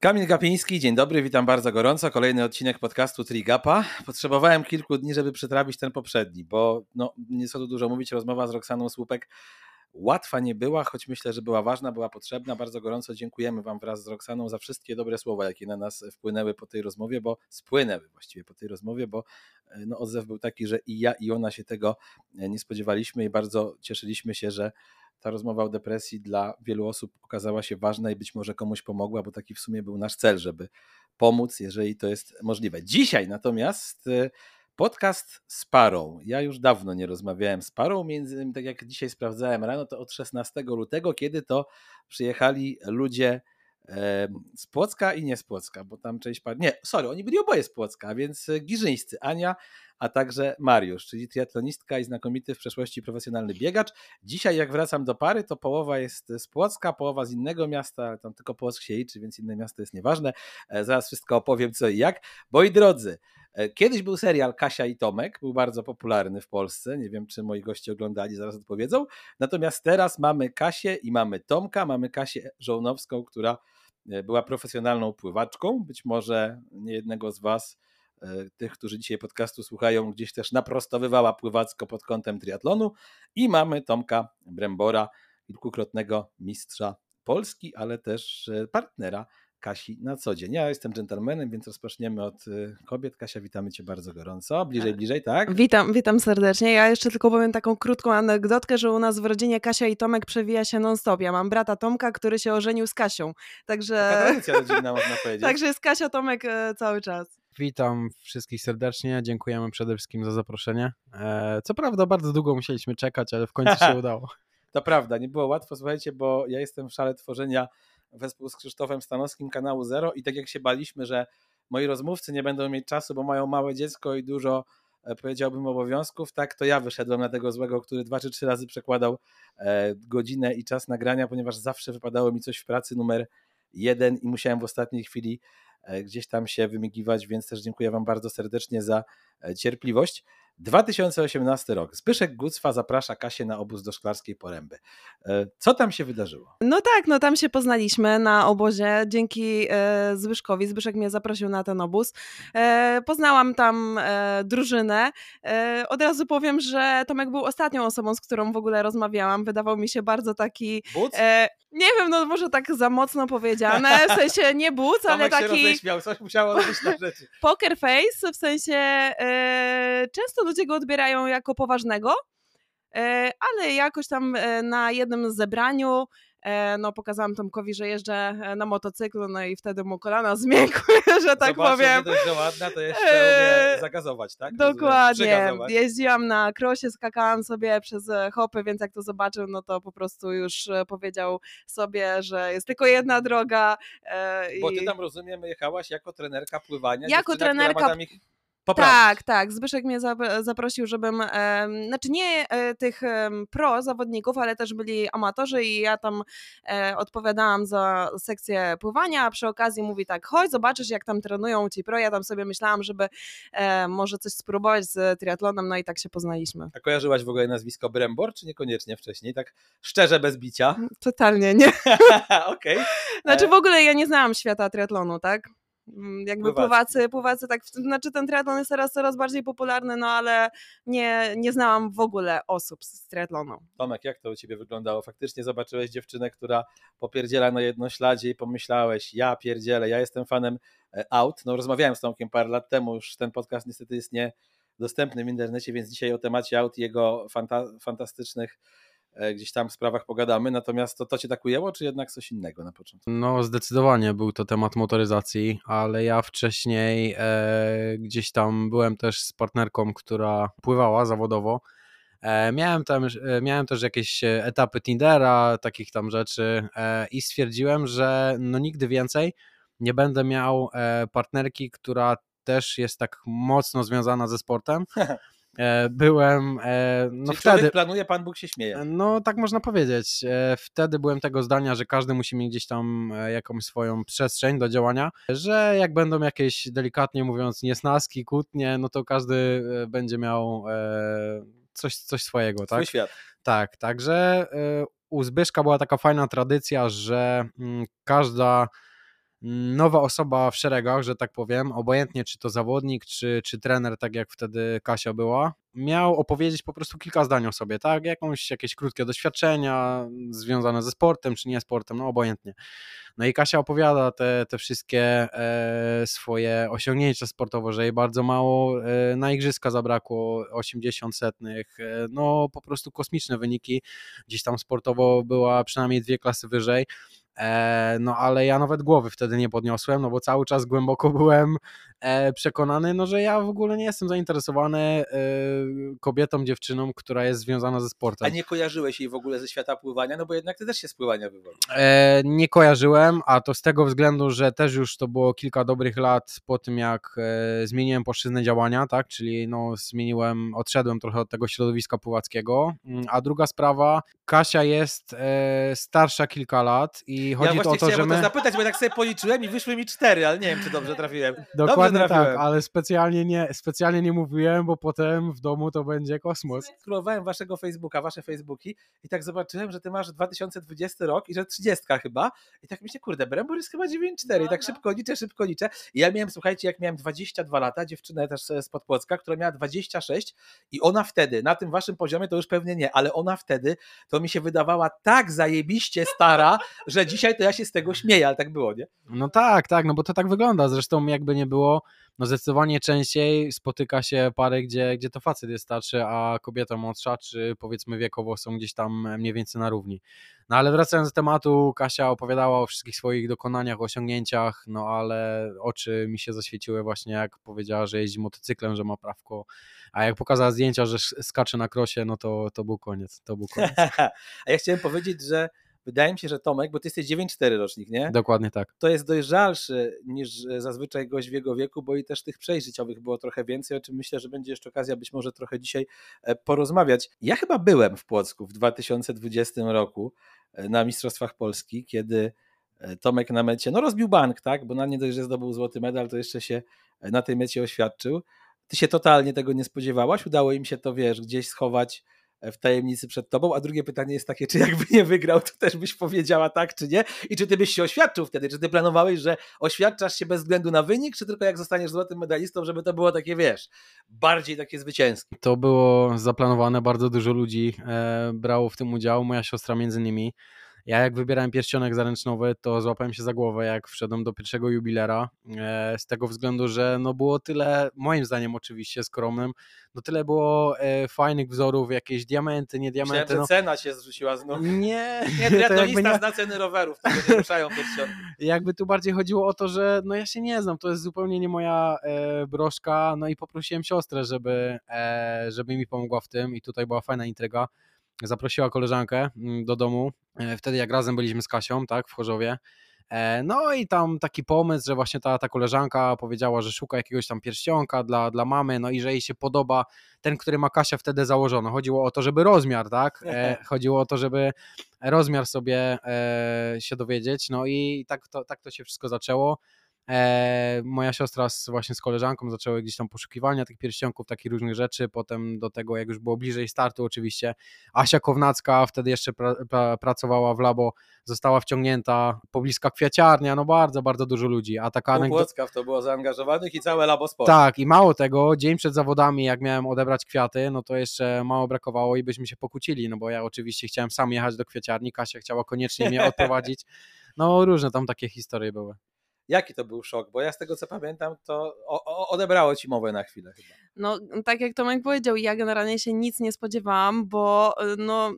Kamil Gapiński, dzień dobry, witam bardzo gorąco. Kolejny odcinek podcastu Trigapa. Potrzebowałem kilku dni, żeby przetrawić ten poprzedni, bo no, nie co tu dużo mówić, rozmowa z Roxaną Słupek łatwa nie była, choć myślę, że była ważna, była potrzebna. Bardzo gorąco dziękujemy Wam wraz z Roxaną za wszystkie dobre słowa, jakie na nas wpłynęły po tej rozmowie, bo spłynęły właściwie po tej rozmowie, bo e, no, odzew był taki, że i ja, i ona się tego e, nie spodziewaliśmy i bardzo cieszyliśmy się, że ta rozmowa o depresji dla wielu osób okazała się ważna i być może komuś pomogła, bo taki w sumie był nasz cel, żeby pomóc, jeżeli to jest możliwe. Dzisiaj natomiast e, podcast z parą. Ja już dawno nie rozmawiałem z parą, między innymi tak jak dzisiaj sprawdzałem rano, to od 16 lutego, kiedy to przyjechali ludzie z Płocka i nie z Płocka, bo tam część par... Nie, sorry, oni byli oboje z Płocka, więc e, giżyńscy, Ania, a także Mariusz, czyli triatlonistka i znakomity w przeszłości profesjonalny biegacz. Dzisiaj jak wracam do pary, to połowa jest z Płocka, połowa z innego miasta, tam tylko Płock się liczy, więc inne miasto jest nieważne. E, zaraz wszystko opowiem co i jak. Moi drodzy, Kiedyś był serial Kasia i Tomek, był bardzo popularny w Polsce. Nie wiem, czy moi goście oglądali, zaraz odpowiedzą. Natomiast teraz mamy Kasię i mamy Tomka, mamy Kasię Żołnowską, która E, była profesjonalną pływaczką. Być może nie jednego z Was, e, tych, którzy dzisiaj podcastu słuchają, gdzieś też naprostowywała pływacko pod kątem triatlonu. I mamy Tomka Brembora, kilkukrotnego mistrza Polski, ale też e, partnera Kasi na co dzień. Ja jestem dżentelmenem, więc rozpoczniemy od y, kobiet. Kasia, witamy Cię bardzo gorąco. Bliżej, bliżej, tak? Witam, witam serdecznie. Ja jeszcze tylko powiem taką krótką anegdotkę, że u nas w rodzinie Kasia i Tomek przewija się non-stop. Ja mam brata Tomka, który się ożenił z Kasią. Także... Taka rodzinna, można powiedzieć. Także jest Kasia Tomek e, cały czas. Witam wszystkich serdecznie. Dziękujemy przede wszystkim za zaproszenie. E, co prawda bardzo długo musieliśmy czekać, ale w końcu się udało. To prawda, nie było łatwo, słuchajcie, bo ja jestem w szale tworzenia wespół z Krzysztofem Stanowskim kanału Zero i tak jak się baliśmy, że moi rozmówcy nie będą mieć czasu, bo mają małe dziecko i dużo e, powiedziałbym obowiązków, tak to ja wyszedłem na tego złego, który dwa czy trzy razy przekładał e, godzinę i czas nagrania, ponieważ zawsze wypadało mi coś w pracy numer jeden i musiałem w ostatniej chwili e, gdzieś tam się wymigiwać, więc też dziękuję Wam bardzo serdecznie za cierpliwość. 2018 rok. Zbyszek Gucwa zaprasza Kasię na obóz do Szklarskiej Poręby. E, co tam się wydarzyło? No tak, no tam się poznaliśmy na obozie dzięki e, Zbyszkowi. Zbyszek mnie zaprosił na ten obóz. E, poznałam tam drużynę. Od razu powiem, że Tomek był ostatnią osobą, z którą w ogóle rozmawiałam. Wydawał mi się bardzo taki... But? Nie wiem, no może tak za mocno powiedziane, w sensie nie but, ale taki... Się coś musiało robić na rzeczy. Poker face, w sensie często ludzie go odbierają jako poważnego, e, ale jakoś tam e, na jednym zebraniu E, no pokazałam Tomkowi, że jeżdżę na motocyklu, no i wtedy mu kolana zmiękły, że tak Zobaczę, powiem. Zobaczę, że ładna, to jeszcze umie zagazować, tak? Dokładnie. Jeździłam na krosie, skakałam sobie przez hopy, więc jak to zobaczył, no to po prostu już powiedział sobie, że jest tylko jedna droga. Bo ty tam, rozumiem, jechałaś jako trenerka pływania. Jako trenerka... Poprawić. Tak, tak. Zbyszek mnie zaprosił, żebym, e, znaczy nie e, tych e, pro zawodników, ale też byli amatorzy i ja tam e, odpowiadałam za sekcję pływania, a przy okazji mówi tak, chodź zobaczysz jak tam trenują ci pro, ja tam sobie myślałam, żeby e, może coś spróbować z triatlonem, no i tak się poznaliśmy. A kojarzyłaś w ogóle nazwisko Brembor, czy niekoniecznie wcześniej, tak szczerze, bez bicia? Totalnie nie. Okej. Okay. Znaczy w ogóle ja nie znałam świata triatlonu, tak? Mm, jakby pływacy, pływacy tak, znaczy ten triatlon jest teraz coraz bardziej popularny, no ale nie, nie znałam w ogóle osób z triatlonu. Tomek, jak to u Ciebie wyglądało? Faktycznie zobaczyłeś dziewczynę, która popierdziela na jednośladzie i pomyślałeś, ja pierdzielę, ja jestem fanem e, out. No rozmawiałem z Tomkiem parę lat temu, już ten podcast niestety jest niedostępny w internecie, więc dzisiaj o temacie out i jego fanta fantastycznych gdzieś tam w sprawach pogadamy, natomiast to, to cię tak ujęło, czy jednak coś innego na początku? No zdecydowanie był to temat motoryzacji, ale ja wcześniej e, gdzieś tam byłem też z partnerką, która pływała zawodowo. E, miałem, tam, e, miałem też jakieś etapy Tindera, takich tam rzeczy e, i stwierdziłem, że no nigdy więcej nie będę miał e, partnerki, która też jest tak mocno związana ze sportem. E, byłem. E, no Czyli wtedy planuje, Pan Bóg się śmieje. E, no tak można powiedzieć. Wtedy byłem tego zdania, że każdy musi mieć gdzieś tam jakąś swoją przestrzeń do działania, że jak będą jakieś delikatnie mówiąc niesnaski, kłótnie, no to każdy będzie miał coś, coś swojego, tak? Swój świat. Tak, także u Zbyszka była taka fajna tradycja, że mm, każda nowa osoba w szeregach, że tak powiem, obojętnie czy to zawodnik, czy, czy trener, tak jak wtedy Kasia była, miał opowiedzieć po prostu kilka zdań o sobie, tak? Jakąś, jakieś krótkie doświadczenia związane ze sportem, czy nie sportem, no obojętnie. No i Kasia opowiada te, te wszystkie e, swoje osiągnięcia sportowe, że jej bardzo mało e, na igrzyska zabrakło, 80 setnych, e, no po prostu kosmiczne wyniki, gdzieś tam sportowo była przynajmniej dwie klasy wyżej, no ale ja nawet głowy wtedy nie podniosłem, no bo cały czas głęboko byłem e, przekonany, no że ja w ogóle nie jestem zainteresowany e, kobietą, dziewczyną, która jest związana ze sportem. A nie kojarzyłeś jej w ogóle ze świata pływania, no bo jednak ty też się z pływania wywodzisz. Nie kojarzyłem, a to z tego względu, że też już to było kilka dobrych lat po tym, jak zmieniłem płaszczyznę działania, tak, czyli no zmieniłem, odszedłem trochę od tego środowiska pływackiego, mm, a druga sprawa, Kasia jest starsza kilka lat i chodzi ja to o to, że my... to zapytać, bo tak sobie policzyłem i wyszły mi cztery, ale nie wiem, czy dobrze trafiłem. Dokładnie tak, ale specjalnie nie, specjalnie nie mówiłem, bo potem w domu to będzie kosmos. Scrollowałem waszego Facebooka, wasze Facebooki i tak zobaczyłem, że ty masz 2020 rok i że 30 chyba i tak myślę, kurde, Brembor jest chyba 9,4 i tak szybko liczę, szybko liczę. I ja miałem, słuchajcie, jak miałem 22 lata, dziewczynę też z Podpłocka, która miała 26 i ona wtedy, na tym waszym poziomie to już pewnie nie, ale ona wtedy to mi się wydawała tak zajebiście stara, że dzisiaj to ja się z tego śmieję, ale tak było, nie? No tak, tak, no bo to tak wygląda. Zresztą jakby nie było, no zdecydowanie częściej spotyka się pary, gdzie, gdzie to facet jest starszy, a kobieta młodsza, czy powiedzmy wiekowo są gdzieś tam mniej więcej na równi. No ale wracając do tematu, Kasia opowiadała o wszystkich swoich dokonaniach, osiągnięciach, no ale oczy mi się zaświeciły właśnie jak powiedziała, że jeździ motocyklem, że ma prawko, a jak pokazała zdjęcia, że skacze na krosie, no to, to był koniec, to był koniec. a ja chciałem powiedzieć, że wydaje mi się, że Tomek, bo ty jesteś 9-4 rocznik, nie? Dokładnie tak. To jest dojrzalszy niż zazwyczaj gość w jego wieku, bo i też tych przejść życiowych było trochę więcej, o czym myślę, że będzie jeszcze okazja być może trochę dzisiaj e, porozmawiać. Ja chyba byłem w Płocku w 2020 roku e, na Mistrzostwach Polski, kiedy e, Tomek na mecie, no rozbił bank, tak, bo na nie dość, że zdobył złoty medal, to jeszcze się na tej mecie oświadczył. Ty się totalnie tego nie spodziewałaś, udało im się to, wiesz, gdzieś schować w tajemnicy przed tobą, a drugie pytanie jest takie, czy jakby nie wygrał, to też byś powiedziała tak, czy nie? I czy ty byś się oświadczył wtedy? Czy ty planowałeś, że oświadczasz się bez względu na wynik, czy tylko jak zostaniesz złotym medalistą, żeby to było takie, wiesz, bardziej takie zwycięskie? To było zaplanowane, bardzo dużo ludzi e, brało w tym udział, moja siostra między innymi. Ja jak wybierałem pierścionek zaręcznowy, to złapałem się za głowę, jak wszedłem do pierwszego jubilera, e, z tego względu, że no było tyle, moim zdaniem oczywiście skromnym, no tyle było e, fajnych wzorów, jakieś diamenty, nie diamenty. Myślałem, no. cena się zrzuciła znów. Nie. Nie, triatlonista nie... zna ceny rowerów, tego nie ruszają pierścionki. Jakby tu bardziej chodziło o to, że no ja się nie znam, to jest zupełnie nie moja e, broszka, no i poprosiłem siostrę, żeby, e, żeby mi pomogła w tym i tutaj była fajna intryga zaprosiła koleżankę mm, do domu, e, wtedy jak razem byliśmy z Kasią, tak, w Chorzowie, e, no i tam taki pomysł, że właśnie ta, ta koleżanka powiedziała, że szuka jakiegoś tam pierścionka dla, dla mamy, no i że jej się podoba ten, który ma Kasia wtedy założony. Chodziło o to, żeby rozmiar, tak? E, chodziło o to, żeby rozmiar sobie się dowiedzieć, no i tak to, tak to się wszystko zaczęło. E, moja siostra z, właśnie z koleżanką zaczęły gdzieś tam poszukiwania tych pierścionków, takich różnych rzeczy. Potem do tego, jak już było bliżej startu, oczywiście Asia Kownacka wtedy jeszcze pra, pra, pracowała w labo, została wciągnięta, pobliska kwiaciarnia, no bardzo, bardzo dużo ludzi. A taka anegdota... w to było zaangażowanych i całe labo sport. Tak, i mało tego, dzień przed zawodami, jak miałem odebrać kwiaty, no to jeszcze mało brakowało i byśmy się pokłócili, no bo ja oczywiście chciałem sam jechać do kwiaciarni, Kasia chciała koniecznie mnie odprowadzić. No różne tam takie historie były. Jaki to był szok? Bo ja z tego co pamiętam, to odebrało ci mowę na chwilę chyba. No, tak jak Tomek powiedział, ja generalnie się nic nie spodziewałam, bo no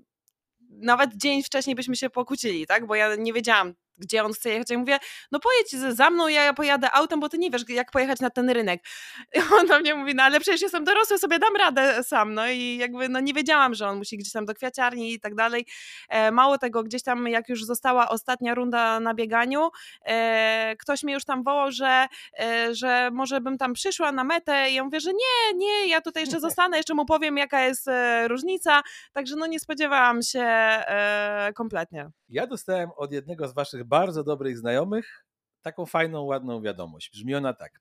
nawet dzień wcześniej byśmy się pokłócili, tak? Bo ja nie wiedziałam, gdzie on chce jechać. Ja mówię, no pojedź za mną, ja pojadę autem, bo ty nie wiesz, jak pojechać na ten rynek. I on do mnie mówi, no ale przecież jestem dorosły, sobie dam radę sam. No i jakby no nie wiedziałam, że on musi gdzieś tam do kwiaciarni i tak dalej. E, mało tego, gdzieś tam jak już została ostatnia runda na bieganiu, e, ktoś mnie już tam wołał, że, e, że może bym tam przyszła na metę i ja mówię, że nie, nie, ja tutaj jeszcze zostanę, jeszcze mu powiem, jaka jest e, różnica. Także no nie spodziewałam się e, kompletnie. Ja dostałem od jednego z waszych bardzo dobrych znajomych taką fajną, ładną wiadomość. Brzmi ona tak.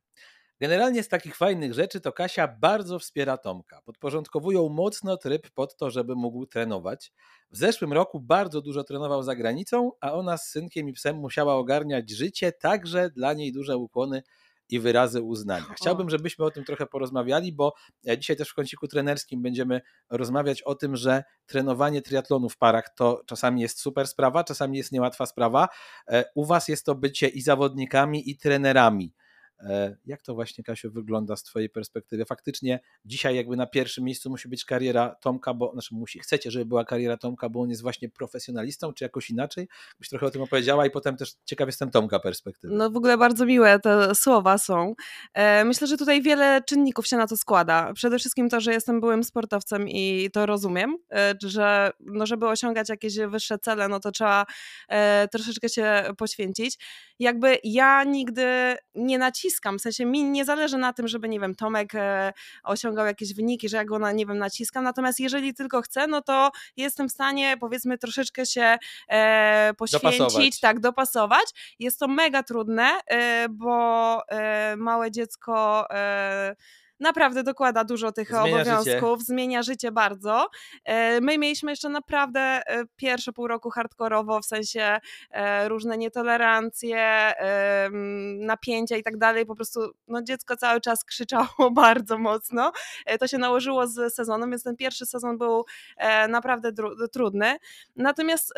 Generalnie z takich fajnych rzeczy to Kasia bardzo wspiera Tomka. Podporządkowują mocno tryb pod to, żeby mógł trenować. W zeszłym roku bardzo dużo trenował za granicą, a ona z synkiem i psem musiała ogarniać życie, także dla niej duże ukłony i wyrazy uznania. Chciałbym, żebyśmy o tym trochę porozmawiali, bo e, dzisiaj też w kąciku trenerskim będziemy rozmawiać o tym, że trenowanie triatlonu w parach to czasami jest super sprawa, czasami jest niełatwa sprawa. E, u Was jest to bycie i zawodnikami, i trenerami. E, jak to właśnie, Kasiu, wygląda z Twojej perspektywy? Faktycznie dzisiaj jakby na pierwszym miejscu musi być kariera Tomka, bo znaczy musi, chcecie, żeby była kariera Tomka, bo on jest właśnie profesjonalistą, czy jakoś inaczej? Byś trochę o tym opowiedziała i potem też ciekaw jestem Tomka perspektywy. No w ogóle bardzo miłe te słowa są. E, myślę, że tutaj wiele czynników się na to składa. Przede wszystkim to, że jestem byłym sportowcem i to rozumiem, e, że no żeby osiągać jakieś wyższe cele, no to trzeba troszeczkę się poświęcić. Jakby ja nigdy nie nacisnę naciskam, w sensie mi nie zależy na tym, żeby, nie wiem, Tomek e, osiągał jakieś wyniki, że ja go, na, nie wiem, naciskam, natomiast jeżeli tylko chcę, no to jestem w stanie, powiedzmy, troszeczkę się e, poświęcić, dopasować. tak, dopasować. Jest to mega trudne, e, bo e, małe dziecko e, naprawdę dokłada dużo tych zmienia obowiązków, życie. zmienia życie bardzo. E, my mieliśmy jeszcze naprawdę e, pierwsze pół roku hardkorowo, w sensie e, różne nietolerancje, napięcia i tak dalej. Po prostu no, dziecko cały czas krzyczało bardzo mocno. To się nałożyło z sezonem, więc ten pierwszy sezon był naprawdę trudny. Natomiast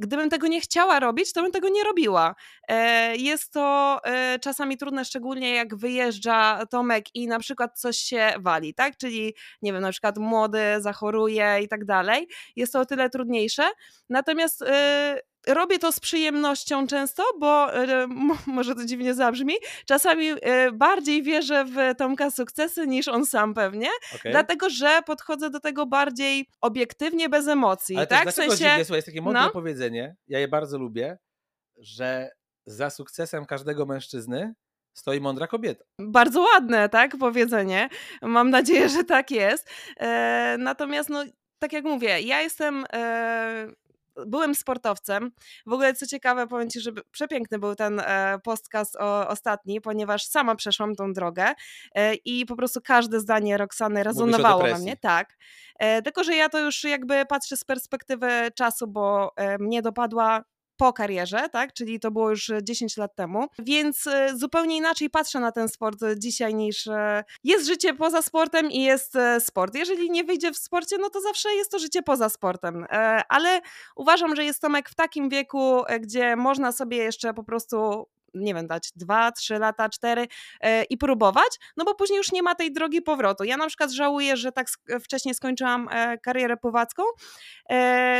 gdybym tego nie chciała robić, to bym tego nie robiła. E, jest to e, czasami trudne, szczególnie jak wyjeżdża Tomek i na przykład coś się wali, tak? Czyli, nie wiem, na przykład młody zachoruje i tak dalej. Jest to o tyle trudniejsze. Natomiast e, robię to z przyjemnością często, bo e, może to dziwnie zabrzmi, czasami e, bardziej wierzę w Tomka sukcesy niż on sam pewnie, okay. dlatego że podchodzę do tego bardziej obiektywnie, bez emocji. Ale tak? w sensie, dziwnie, słuchaj, jest takie modne no? powiedzenie, ja je bardzo lubię, że za sukcesem każdego mężczyzny stoi mądra kobieta. Bardzo ładne, tak, powiedzenie. Mam nadzieję, że tak jest. E, natomiast, no, tak jak mówię, ja jestem e, byłem sportowcem. W ogóle co ciekawe, powiem Ci, że przepiękny był ten e, podcast o, ostatni, ponieważ sama przeszłam tą drogę e, i po prostu każde zdanie Roxany rezonowało we mnie. Tak. E, tylko, że ja to już jakby patrzę z perspektywy czasu, bo mnie dopadła po karierze, tak? Czyli to było już 10 lat temu. Więc e, zupełnie inaczej patrzę na ten sport dzisiaj niż e, jest życie poza sportem i jest e, sport. Jeżeli nie wyjdzie w sporcie, no to zawsze jest to życie poza sportem. Ale uważam, że jest Tomek w takim wieku, gdzie można sobie jeszcze po prostu nie wiem, dać dwa, trzy lata, cztery i próbować, no bo później już nie ma tej drogi powrotu. Ja na przykład żałuję, że tak wcześniej skończyłam karierę pływacką,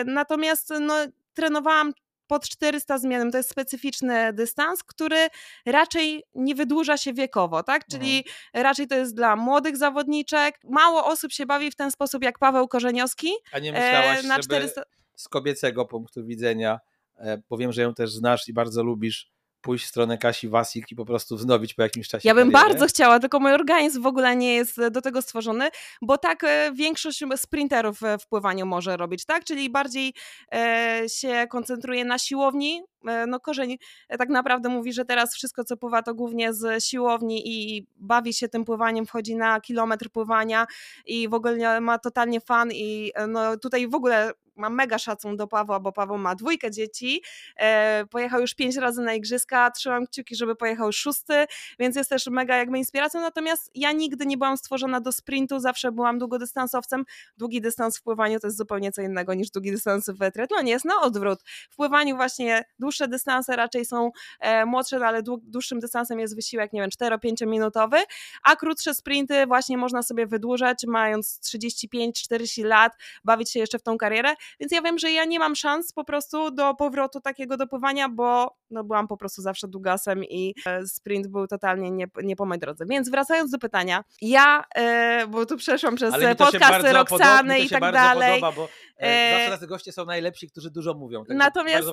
natomiast no, trenowałam pod 400 zmian to jest specyficzny dystans, który raczej nie wydłuża się wiekowo, tak? Czyli mhm. raczej to jest dla młodych zawodniczek. Mało osób się bawi w ten sposób jak Paweł Korzeniowski. A nie myślałaś, e, na 400... z kobiecego punktu widzenia, e, powiem, że ją też znasz i bardzo lubisz, pójść w stronę Kasi Wasik i po prostu wznowić po jakimś czasie. Ja bym karierę. bardzo chciała, tylko mój organizm w ogóle nie jest do tego stworzony, bo tak e, większość sprinterów w pływaniu może robić, tak? Czyli bardziej e, się koncentruje na siłowni. E, no korzeń tak naprawdę mówi, że teraz wszystko co pływa to głównie z siłowni i bawi się tym pływaniem, wchodzi na kilometr pływania i w ogóle ma totalnie fan i no tutaj w ogóle mam mega szacun do Pawła, bo Paweł ma dwójkę dzieci, e, pojechał już pięć razy na igrzyska, trzymam kciuki, żeby pojechał szósty, więc jest też mega jakby inspiracją, natomiast ja nigdy nie byłam stworzona do sprintu, zawsze byłam długodystansowcem, długi dystans w pływaniu to jest zupełnie co innego niż długi dystans w triatlonie, jest na odwrót. W pływaniu właśnie dłuższe dystanse raczej są e, młodsze, no ale dłuższym dystansem jest wysiłek, nie wiem, 4-5 minutowy, a krótsze sprinty właśnie można sobie wydłużać, mając 35-40 lat, bawić się jeszcze w tą karierę, więc ja wiem, że ja nie mam szans po prostu do powrotu takiego dopływania, bo no, byłam po prostu zawsze długasem i e, sprint był totalnie nie, nie po mojej drodze. Więc wracając do pytania, ja, e, bo tu przeszłam przez podcasty Roxany i tak dalej. Podoba, bo zawsze tacy goście są najlepsi, którzy dużo mówią. Tak Natomiast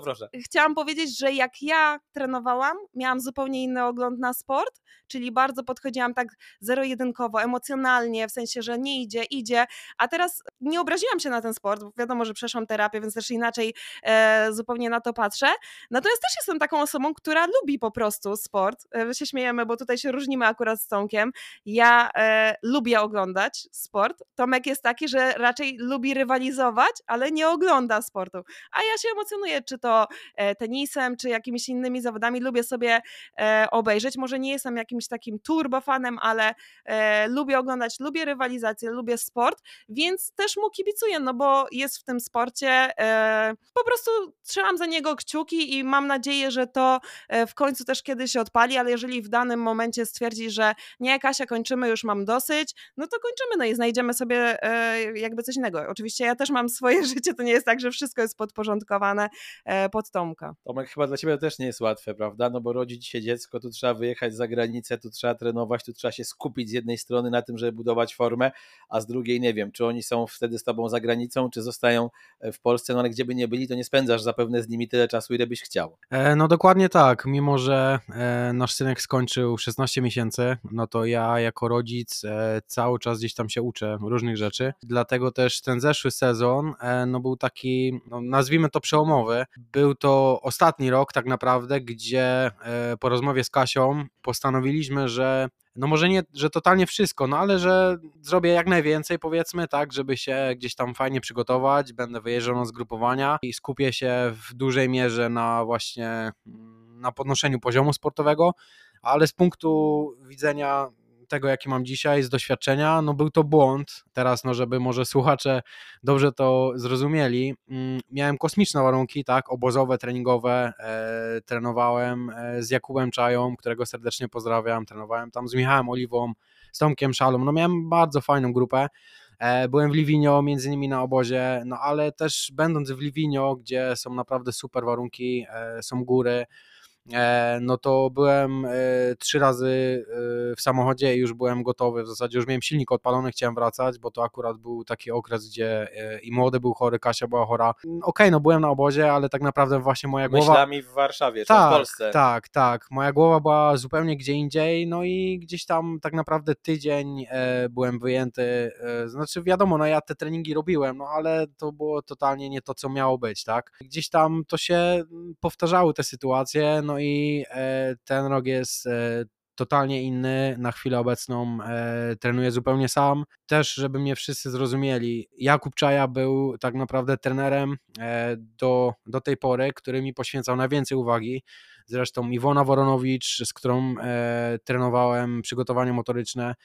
chciałam powiedzieć, że jak ja trenowałam, miałam zupełnie inny ogląd na sport, czyli bardzo podchodziłam tak zero-jedynkowo, emocjonalnie, w sensie, że nie idzie, idzie, a teraz nie obraziłam się na ten sport, bo wiadomo, że przeszłam terapię, więc też inaczej e, zupełnie na to patrzę. Natomiast też jestem taką osobą, która lubi po prostu sport. E, my się śmiejemy, bo tutaj się różnimy akurat z Tomkiem. Ja e, lubię oglądać sport. Tomek jest taki, że raczej lubi rywalizować, ale nie ogląda sportu. A ja się emocjonuję, czy to e, tenisem, czy jakimiś innymi zawodami. Lubię sobie e, obejrzeć. Może nie jestem jakimś takim turbofanem, ale e, lubię oglądać, lubię rywalizację, lubię sport, więc też mu kibicuję, no bo jest w tym sporcie. Po prostu trzymam za niego kciuki i mam nadzieję, że to w końcu też kiedyś odpali, ale jeżeli w danym momencie stwierdzi, że nie, Kasia, kończymy, już mam dosyć, no to kończymy, no i znajdziemy sobie jakby coś innego. Oczywiście ja też mam swoje życie, to nie jest tak, że wszystko jest podporządkowane e, pod Tomka. Tomek, chyba dla Ciebie to też nie jest łatwe, prawda? No bo rodzić się dziecko, tu trzeba wyjechać za granicę, tu trzeba trenować, tu trzeba się skupić z jednej strony na tym, żeby budować formę, a z drugiej nie wiem, czy oni są wtedy z Tobą za granicą, czy zostają e, w Polsce, no ale gdzie by nie byli, to nie spędzasz zapewne z nimi tyle czasu, ile byś chciał. E, no dokładnie tak, mimo że nasz synek skończył 16 miesięcy, no to ja jako rodzic cały czas gdzieś tam się uczę różnych rzeczy, dlatego też ten zeszły sezon no był taki, no nazwijmy to przełomowy. Był to ostatni rok tak naprawdę, gdzie e, po rozmowie z Kasią postanowiliśmy, że no może nie, że totalnie wszystko, no ale że zrobię jak najwięcej powiedzmy, tak, żeby się gdzieś tam fajnie przygotować, będę wyjeżdżał na zgrupowania i skupię się w dużej mierze na właśnie mm, na podnoszeniu poziomu sportowego, ale z punktu widzenia tego, jaki mam dzisiaj, z doświadczenia, no był to błąd. Teraz, no żeby może słuchacze dobrze to zrozumieli, mm, miałem kosmiczne warunki, tak, obozowe, treningowe, e, trenowałem e, z Jakubem Czają, którego serdecznie pozdrawiam, trenowałem tam z Michałem Oliwą, z Tomkiem Szalą, no miałem bardzo fajną grupę, e, Byłem w Liwinio, między innymi na obozie, no ale też będąc w Liwinio, gdzie są naprawdę super warunki, e, są góry, no to byłem e, trzy razy e, w samochodzie i już byłem gotowy, w zasadzie już miałem silnik odpalony, chciałem wracać, bo to akurat był taki okres, gdzie i młody był chory, Kasia była chora. Mm, okej, okay, no byłem na obozie, ale tak naprawdę właśnie moja głowa... Myślami w Warszawie, tak, w Polsce. Tak, tak, moja głowa była zupełnie gdzie indziej, no i gdzieś tam tak naprawdę tydzień byłem wyjęty, znaczy wiadomo, no ja te treningi robiłem, no ale to było totalnie nie to, co miało być, tak. Gdzieś tam to się mm, powtarzały te sytuacje, no i e, ten rok jest e, totalnie inny. Na chwilę obecną e, trenuję zupełnie sam. Też, żeby mnie wszyscy zrozumieli, Jakub Czaja był tak naprawdę trenerem do, do tej pory, który mi poświęcał najwięcej uwagi. Zresztą Iwona Woronowicz, z którą trenowałem przygotowanie motoryczne,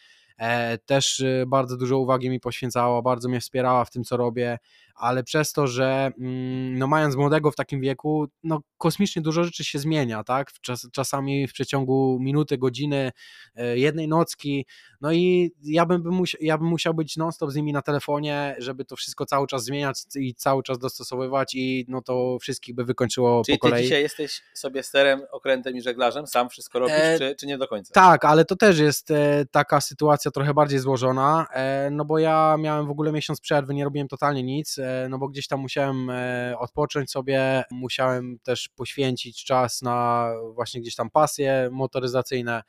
też bardzo dużo uwagi mi poświęcała, bardzo mnie wspierała w tym, co robię ale przez to, że mm, no mając młodego w takim wieku, no kosmicznie dużo rzeczy się zmienia, tak? Czas, czasami w przeciągu minuty, godziny, e, jednej nocki, no i ja bym, musiał, ja bym musiał być non-stop z nimi na telefonie, żeby to wszystko cały czas zmieniać i cały czas dostosowywać i no to wszystkich by wykończyło Czyli po kolei. Czyli dzisiaj jesteś sobie sterem, okrętem i żeglarzem, sam wszystko robisz, e, czy, czy nie do końca? Tak, ale to też jest e, taka sytuacja trochę bardziej złożona, e, no bo ja miałem w ogóle miesiąc przerwy, nie robiłem totalnie nic, e, no bo gdzieś tam musiałem e, odpocząć sobie, musiałem też poświęcić czas na właśnie gdzieś tam pasje motoryzacyjne.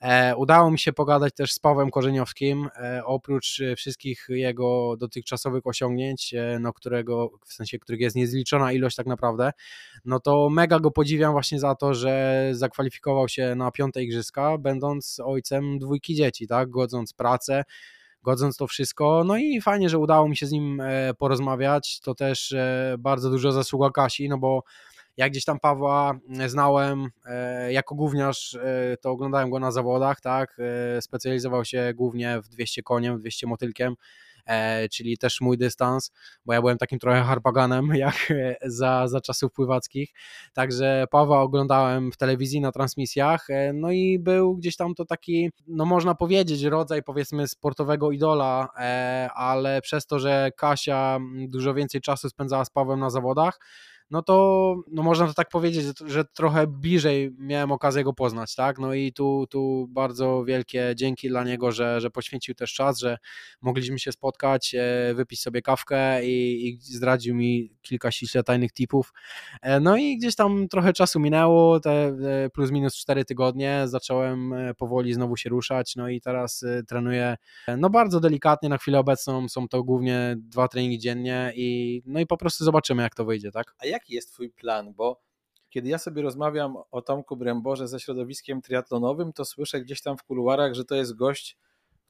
E, udało mi się pogadać też z Pawłem Korzeniowskim, e, oprócz wszystkich jego dotychczasowych osiągnięć, no którego, w sensie których jest niezliczona ilość tak naprawdę, no to mega go podziwiam właśnie za to, że zakwalifikował się na piąte igrzyska, będąc ojcem dwójki dzieci, tak, godząc pracę, godząc to wszystko. No i fajnie, że udało mi się z nim e, porozmawiać. To też e, bardzo dużo zasługa Kasi, no bo jak gdzieś tam Pawła e, znałem jako gówniarz, to oglądałem go na zawodach, tak, specjalizował się głównie w 200 koniem, w 200 motylkiem, czyli też mój dystans, bo ja byłem takim trochę harpaganem jak za, za czasów pływackich, także Pawła oglądałem w telewizji na transmisjach, e, no i był gdzieś tam to taki, no można powiedzieć, rodzaj powiedzmy sportowego idola, e, ale przez to, że Kasia dużo więcej czasu spędzała z Pawłem na zawodach, no to no można to tak powiedzieć, że, trochę bliżej miałem okazję go poznać, tak? No i tu, tu bardzo wielkie dzięki dla niego, że, że poświęcił też czas, że mogliśmy się spotkać, e, wypić sobie kawkę i, i zdradził mi kilka ściśle tajnych tipów. E, no i gdzieś tam trochę czasu minęło, te e, plus minus cztery tygodnie, zacząłem powoli znowu się ruszać, no i teraz trenuję no bardzo delikatnie na chwilę obecną, są to głównie dwa treningi dziennie i no i po prostu zobaczymy jak to wyjdzie, tak? A jaki jest twój plan, bo kiedy ja sobie rozmawiam o Tomku Bremborze ze środowiskiem triatlonowym, to słyszę gdzieś tam w kuluarach, że to jest gość,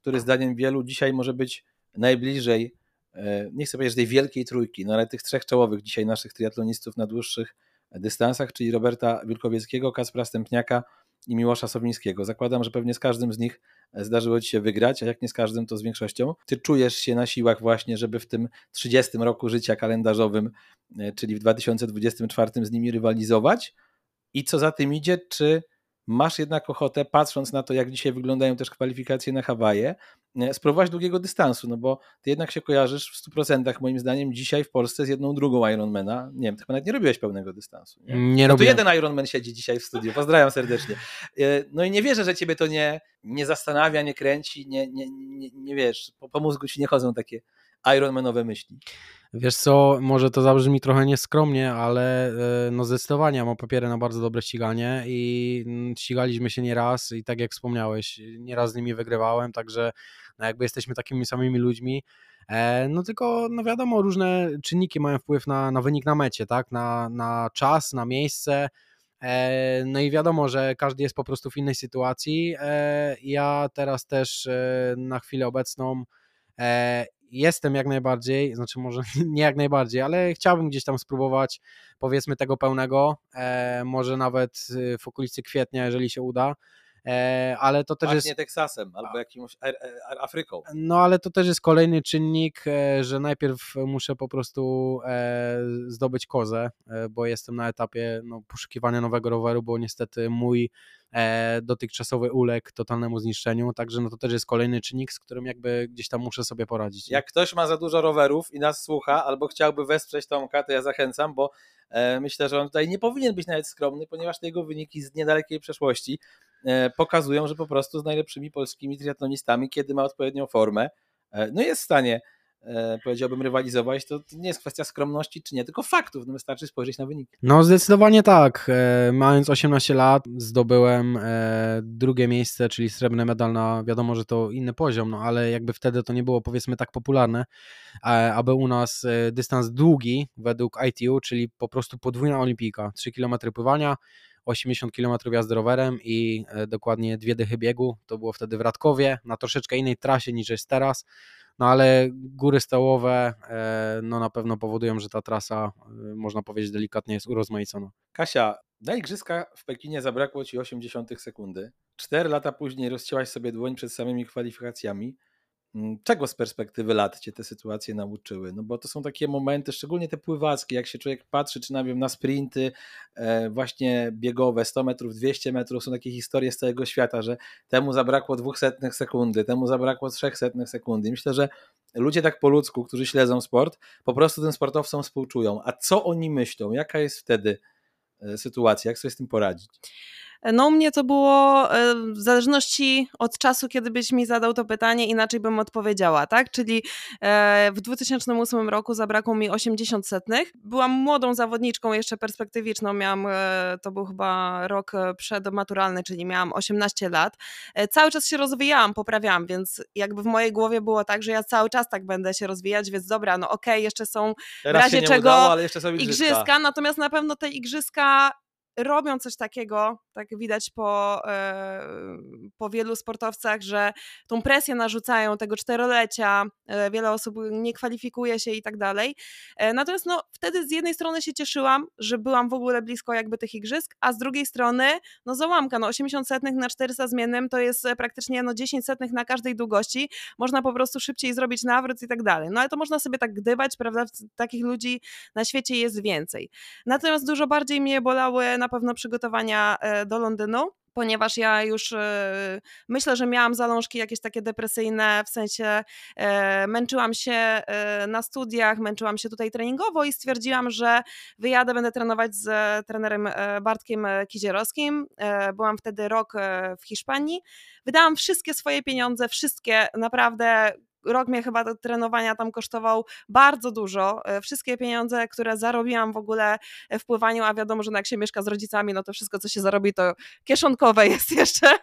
który zdaniem wielu dzisiaj może być najbliżej, e, nie chcę powiedzieć tej wielkiej trójki, no ale tych trzech czołowych dzisiaj naszych triatlonistów na dłuższych dystansach, czyli Roberta Wilkowieckiego, Kaspra Stępniaka i Miłosza Sowińskiego. Zakładam, że pewnie z każdym z nich zdarzyło Ci się wygrać, a jak nie z każdym, to z większością. Ty czujesz się na siłach właśnie, żeby w tym 30 roku życia kalendarzowym, e, czyli w 2024 z nimi rywalizować? I co za tym idzie, czy masz jednak ochotę, patrząc na to, jak dzisiaj wyglądają też kwalifikacje na Hawaje, e, spróbować długiego dystansu, no bo ty jednak się kojarzysz w 100% moim zdaniem dzisiaj w Polsce z jedną drugą Ironmana. Nie wiem, chyba nawet nie robiłeś pełnego dystansu. Nie, nie no to jeden Ironman siedzi dzisiaj w studiu, pozdrawiam serdecznie. E, no i nie wierzę, że ciebie to nie, nie zastanawia, nie kręci, nie, nie, nie, nie wiesz, po, po mózgu ci nie chodzą takie Ironmanowe myśli. Wiesz co, może to zabrzmi trochę nieskromnie, ale e, no zdecydowanie mam papiery na bardzo dobre ściganie i mm, ścigaliśmy się nieraz i tak jak wspomniałeś, nieraz z nimi wygrywałem, także no jakby jesteśmy takimi samymi ludźmi. E, no tylko, no wiadomo, różne czynniki mają wpływ na, na wynik na mecie, tak? Na, na czas, na miejsce. E, no i wiadomo, że każdy jest po prostu w innej sytuacji. Ja teraz też na chwilę obecną jestem jak najbardziej, znaczy może nie jak najbardziej, ale chciałbym gdzieś tam spróbować powiedzmy tego pełnego, e, może nawet y, w okolicy kwietnia, jeżeli się uda. E, ale to też Pachnie jest. Teksasem albo jakimś Afryką. No ale to też jest kolejny czynnik, e, że najpierw muszę po prostu e, zdobyć kozę, e, bo jestem na etapie no, poszukiwania nowego roweru, bo niestety mój E, dotychczasowy uległ totalnemu zniszczeniu, także no to też jest kolejny czynnik, z którym jakby gdzieś tam muszę sobie poradzić. Jak ktoś ma za dużo rowerów i nas słucha, albo chciałby wesprzeć Tomka, to ja zachęcam, bo e, myślę, że on tutaj nie powinien być nawet skromny, ponieważ te jego wyniki z niedalekiej przeszłości e, pokazują, że po prostu z najlepszymi polskimi triatlonistami, kiedy ma odpowiednią formę, no jest w stanie E, powiedziałbym, rywalizować, to, nie jest kwestia skromności czy nie, tylko faktów. No wystarczy spojrzeć na wyniki. No zdecydowanie tak. E, mając 18 lat zdobyłem e, drugie miejsce, czyli srebrny medal na, wiadomo, że to inny poziom, no ale jakby wtedy to nie było powiedzmy tak popularne, aby u nas dystans długi według ITU, czyli po prostu podwójna olimpijka, 3 km pływania, 80 km jazdy rowerem i dokładnie dwie dychy biegu. To było wtedy w Radkowie, na troszeczkę innej trasie niż jest teraz no ale góry stołowe e, no na pewno powodują, że ta trasa, e, można powiedzieć delikatnie, jest urozmaicona. Kasia, na igrzyska w Pekinie zabrakło Ci 80 sekundy. Cztery lata później rozcięłaś sobie dłoń przed samymi kwalifikacjami. Mm, czego z perspektywy lat cię te sytuacje nauczyły? No bo to są takie momenty, szczególnie te pływackie, jak się człowiek patrzy, czy na, wiem, na sprinty e, właśnie biegowe, 100 metrów, 200 metrów, są takie historie z całego świata, że temu zabrakło dwóch setnych sekundy, temu zabrakło trzech setnych sekundy. Myślę, że ludzie tak po ludzku, którzy śledzą sport, po prostu tym sportowcom współczują. A co oni myślą? Jaka jest wtedy e, sytuacja? Jak sobie z tym poradzić? No u mnie to było e, w zależności od czasu, kiedy byś mi zadał to pytanie, inaczej bym odpowiedziała, tak? Czyli e, w 2008 roku zabrakło mi 80 setnych. Byłam młodą zawodniczką, jeszcze perspektywiczną, miałam, e, to był chyba rok przedmaturalny, czyli miałam 18 lat. Cały czas się rozwijałam, poprawiałam, więc jakby w mojej głowie było tak, że ja cały czas tak będę się rozwijać, więc dobra, no okej, okay, jeszcze są Teraz w razie czego udało, igrzyska, natomiast na pewno te igrzyska robią coś takiego, tak widać po, e, po wielu sportowcach, że tą presję narzucają tego czterolecia, e, wiele osób nie kwalifikuje się i tak dalej. E, natomiast no, wtedy z jednej strony się cieszyłam, że byłam w ogóle blisko jakby tych igrzysk, a z drugiej strony no załamka, no 80 setnych na 400 zmiennym to jest praktycznie no 10 setnych na każdej długości, można po prostu szybciej zrobić nawrót i tak dalej. No ale to można sobie tak gdybać, prawda, takich ludzi na świecie jest więcej. Natomiast dużo bardziej mnie bolały na pewno przygotowania do Londynu, ponieważ ja już e, myślę, że miałam zalążki jakieś takie depresyjne, w sensie e, męczyłam się e, na studiach, męczyłam się tutaj treningowo i stwierdziłam, że wyjadę, będę trenować z trenerem Bartkiem Kizierowskim. Byłam wtedy rok w Hiszpanii. Wydałam wszystkie swoje pieniądze, wszystkie, naprawdę rok mnie chyba do trenowania tam kosztował bardzo dużo. E, wszystkie pieniądze, które zarobiłam w ogóle w pływaniu, a wiadomo, że jak się mieszka z rodzicami, no to wszystko, co się zarobi, to kieszonkowe jest jeszcze.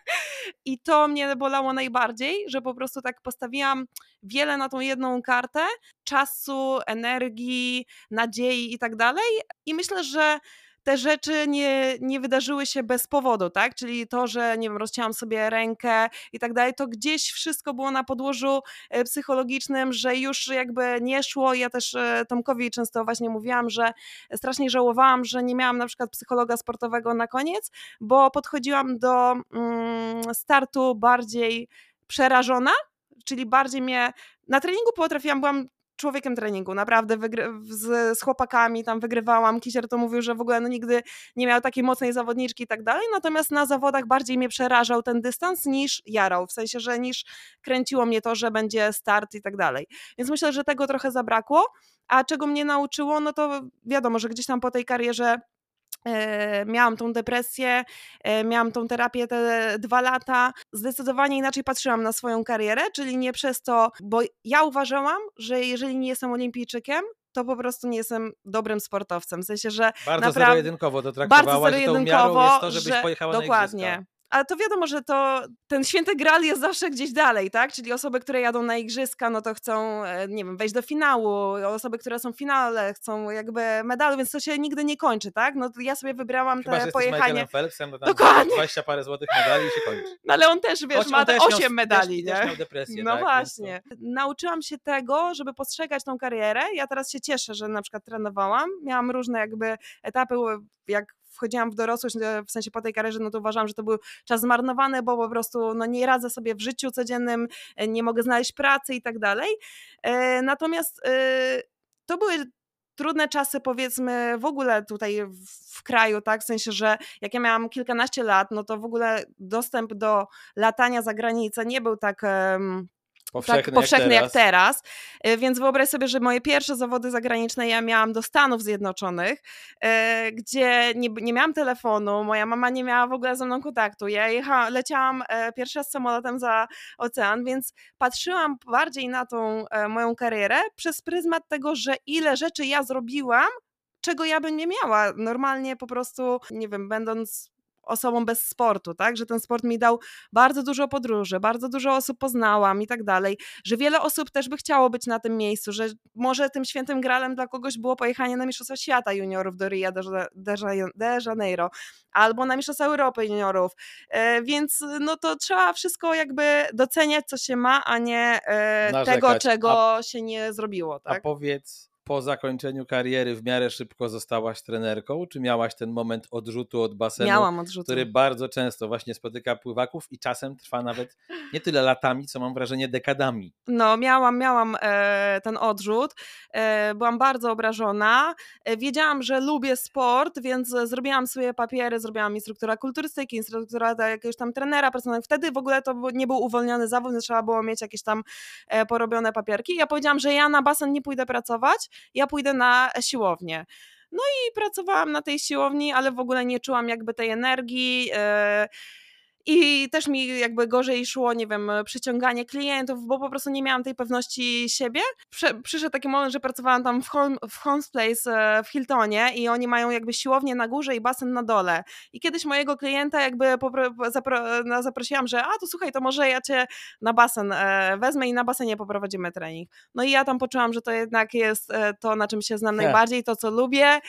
I to mnie bolało najbardziej, że po prostu tak postawiłam wiele na tą jedną kartę czasu, energii, nadziei i tak dalej. I myślę, że te rzeczy nie, nie wydarzyły się bez powodu, tak? Czyli to, że nie wiem, rozcięłam sobie rękę i tak dalej, to gdzieś wszystko było na podłożu e, psychologicznym, że już jakby nie szło. Ja też e, Tomkowi często właśnie mówiłam, że strasznie żałowałam, że nie miałam na przykład psychologa sportowego na koniec, bo podchodziłam do mm, startu bardziej przerażona, czyli bardziej mnie na treningu potrafiłam, byłam człowiekiem treningu, naprawdę z, z, chłopakami tam wygrywałam, Kisier to mówił, że w ogóle no, nigdy nie miał takiej mocnej zawodniczki i tak dalej, natomiast na zawodach bardziej mnie przerażał ten dystans niż jarał, w sensie, że niż kręciło mnie to, że będzie start i tak dalej, więc myślę, że tego trochę zabrakło, a czego mnie nauczyło, no to wiadomo, że gdzieś tam po tej karierze miałam tą depresję, e, miałam tą terapię te dwa lata. Zdecydowanie inaczej patrzyłam na swoją karierę, czyli nie przez to, bo ja uważałam, że jeżeli nie jestem olimpijczykiem, to po prostu nie jestem dobrym sportowcem. W sensie, że. Bardzo naprawdę, zero-jedynkowo to traktowałaś, bardzo zero-jedynkowo, jest to, żebyś że, pojechała dokładnie. na igrzyska ale to wiadomo, że to ten święty gral jest zawsze gdzieś dalej, tak? Czyli osoby, które jadą na igrzyska, no to chcą, e, nie wiem, wejść do finału, osoby, które są w finale, chcą jakby medalu, więc to się nigdy nie kończy, tak? No ja sobie wybrałam Chyba, te pojechanie. Phelpsem, to tam Dokładnie. 20 parę złotych medali i się kończy. No ale on też, wiesz, Choć ma te 8 miał, medali, też, nie? Też miał depresję, no tak? właśnie. To... Nauczyłam się tego, żeby postrzegać tą karierę. Ja teraz się cieszę, że na przykład trenowałam. Miałam różne jakby etapy, jak wchodziłam w dorosłość, e, w sensie po tej karierze, no to uważam, że to był czas zmarnowany, bo po prostu no, nie radzę sobie w życiu codziennym, e, nie mogę znaleźć pracy i tak dalej. E, natomiast to były trudne czasy, powiedzmy, w ogóle tutaj w, kraju, tak? W sensie, że jak ja miałam kilkanaście lat, no to w ogóle dostęp do latania za granicę nie był tak. Um, powszechny, tak powszechny jak, jak teraz. E, więc wyobraź sobie, że moje pierwsze zawody zagraniczne ja miałam do Stanów Zjednoczonych, e, gdzie nie, nie miałam telefonu, moja mama nie miała w ogóle ze mną kontaktu. Ja leciałam e, pierwszy raz samolotem za ocean, więc patrzyłam bardziej na tą moją karierę przez pryzmat tego, że ile rzeczy ja zrobiłam, czego ja bym nie miała. Normalnie po prostu, nie wiem, będąc osobą bez sportu, tak? Że ten sport mi dał bardzo dużo podróży, bardzo dużo osób poznałam i tak dalej, że wiele osób też by chciało być na tym miejscu, że może tym świętym gralem dla kogoś było pojechanie na Mistrzostwa Świata Juniorów do Rio de Janeiro albo na Mistrzostwa Europy Juniorów, e, więc no to trzeba wszystko jakby doceniać, co się ma, a nie e, tego, czego a, się nie zrobiło. Tak? A powiedz, po zakończeniu kariery w miarę szybko zostałaś trenerką? Czy miałaś ten moment odrzutu od basenu, Miałam odrzutu. który bardzo często właśnie spotyka pływaków i czasem trwa nawet nie tyle latami, co mam wrażenie dekadami? No, miałam, miałam e, ten odrzut. E, byłam bardzo obrażona. E, wiedziałam, że lubię sport, więc zrobiłam swoje papiery, zrobiłam instruktora kulturystyki, instruktora jakiegoś tam trenera personalnego. Wtedy w ogóle to nie był uwolniony zawód, więc trzeba było mieć jakieś tam e, porobione papierki. Ja powiedziałam, że ja na basen nie pójdę pracować, ja pójdę na siłownię. No i pracowałam na tej siłowni, ale w ogóle nie czułam jakby tej energii. Yy, i też mi jakby gorzej szło, nie wiem, przyciąganie klientów, bo po prostu nie miałam tej pewności siebie. Prze przyszedł taki moment, że pracowałam tam w, home, w Homes Place e, w Hiltonie i oni mają jakby siłownię na górze i basen na dole. I kiedyś mojego klienta jakby zapro no, zaprosiłam, że a to słuchaj, to może ja cię na basen e, wezmę i na basenie poprowadzimy trening. No i ja tam poczułam, że to jednak jest e, to, na czym się znam najbardziej, to co lubię.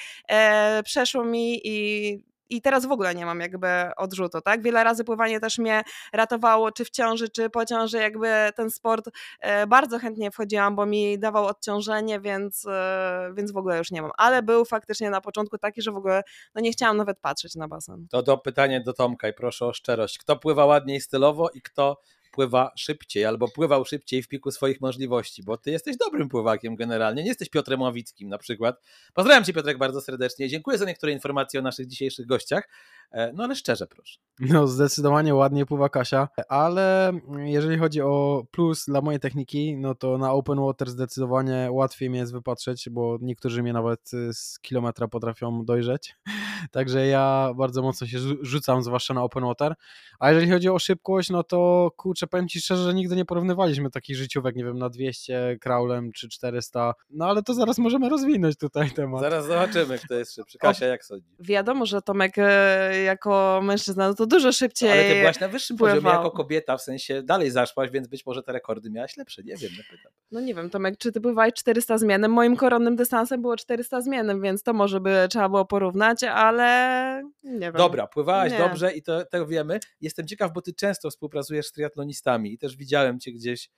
Przeszło mi i i teraz w ogóle nie mam jakby odrzutu, tak? Wiele razy pływanie też mnie ratowało, czy w ciąży, czy po ciąży, jakby ten sport e, bardzo chętnie wchodziłam, bo mi dawał odciążenie, więc, e, więc w ogóle już nie mam. Ale był faktycznie na początku taki, że w ogóle no nie chciałam nawet patrzeć na basen. To do pytanie do Tomka i proszę o szczerość. Kto pływa ładniej stylowo i kto pływa szybciej albo pływał szybciej w piku swoich możliwości, bo ty jesteś dobrym pływakiem generalnie, nie jesteś Piotrem Ławickim na przykład. Pozdrawiam cię Piotrek bardzo serdecznie, dziękuję za niektóre informacje o naszych dzisiejszych gościach. E, no ale szczerze proszę. No, zdecydowanie ładnie pływa Kasia, ale jeżeli chodzi o plus dla mojej techniki, no to na open water zdecydowanie łatwiej mnie jest wypatrzeć, bo niektórzy mnie nawet y, z kilometra potrafią dojrzeć. Także ja bardzo mocno się rzucam, zwłaszcza na open water. A jeżeli chodzi o szybkość, no to kurczę, powiem Ci szczerze, że nigdy nie porównywaliśmy takich życiówek, nie wiem, na 200 kraulem czy 400. No ale to zaraz możemy rozwinąć tutaj temat. Zaraz zobaczymy, kto jest szybszy. Kasia, jak sądzi? Wiadomo, że Tomek e, jako mężczyzna no to dużo szybciej. Ale ty byłaś na wyższym pływał. poziomie jako kobieta, w sensie dalej zaszłaś, więc być może te rekordy miałaś lepsze. Nie wiem, pytam. No nie wiem, Tomek, czy ty pływałeś 400 zmiennym? Moim koronnym dystansem było 400 zmiennym, więc to może by trzeba było porównać, ale nie wiem. Dobra, pływałaś Nie. dobrze i to, to wiemy. Jestem ciekaw, bo ty często współpracujesz z triatlonistami i też widziałem cię gdzieś,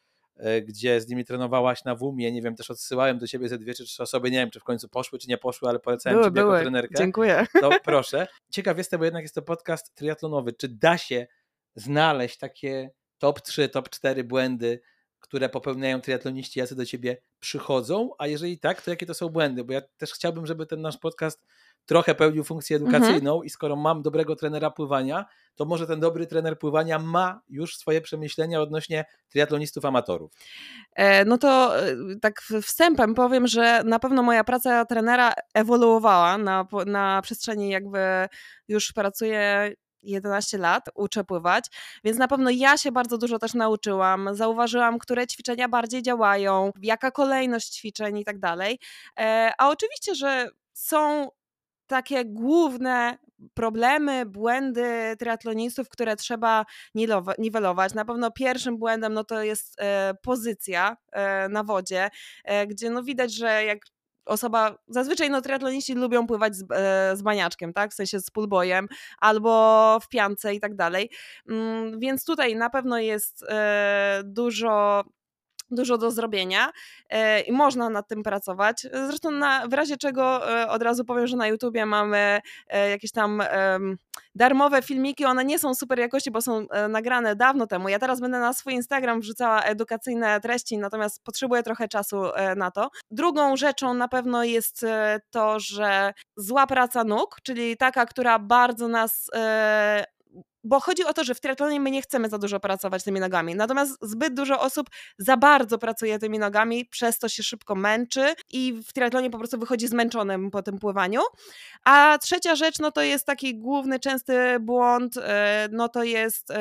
gdzie z nimi trenowałaś na WUMie, nie wiem, też odsyłałem do ciebie ze dwie czy trzy osoby, nie wiem, czy w końcu poszły, czy nie poszły, ale polecałem Były, ciebie jako były. trenerkę. Dziękuję. To proszę. Ciekaw jestem, bo jednak jest to podcast triatlonowy. Czy da się znaleźć takie top 3, top 4 błędy, które popełniają triatloniści, jacy do ciebie przychodzą? A jeżeli tak, to jakie to są błędy? Bo ja też chciałbym, żeby ten nasz podcast trochę pełnił funkcję edukacyjną i skoro mam dobrego trenera pływania, to może ten dobry trener pływania ma już swoje przemyślenia odnośnie triatlonistów amatorów. E, No to e, tak wstępem powiem, że na pewno moja praca trenera ewoluowała na, na przestrzeni jakby już pracuję 11 lat, uczę pływać, więc na pewno ja się bardzo dużo też nauczyłam, zauważyłam, które ćwiczenia bardziej działają, jaka kolejność ćwiczeń i tak dalej. E, A oczywiście, że są takie główne problemy, błędy triatlonistów, które trzeba niwelowa- niwelować. Na pewno pierwszym błędem no to jest e, pozycja e, na wodzie, gdzie no widać, że jak osoba, zazwyczaj no triatloniści lubią pływać z, e, z baniaczkiem, tak, w sensie z pullboyem albo w piance i tak dalej, Mm, więc tutaj na pewno jest e, dużo dużo do zrobienia e, i można nad tym pracować. Zresztą na, w razie czego e, od razu powiem, że na YouTubie mamy e, jakieś tam darmowe filmiki, one nie są super jakości, bo są nagrane dawno temu. Ja teraz będę na swój Instagram wrzucała edukacyjne treści, natomiast potrzebuję trochę czasu na to. Drugą rzeczą na pewno jest to, że zła praca nóg, czyli taka, która bardzo nas bo chodzi o to, że w triatlonie my nie chcemy za dużo pracować tymi nogami, natomiast zbyt dużo osób za bardzo pracuje tymi nogami, przez to się szybko męczy i w triatlonie po prostu wychodzi zmęczonym po tym pływaniu. A trzecia rzecz, no to jest taki główny, częsty błąd, e, no to jest,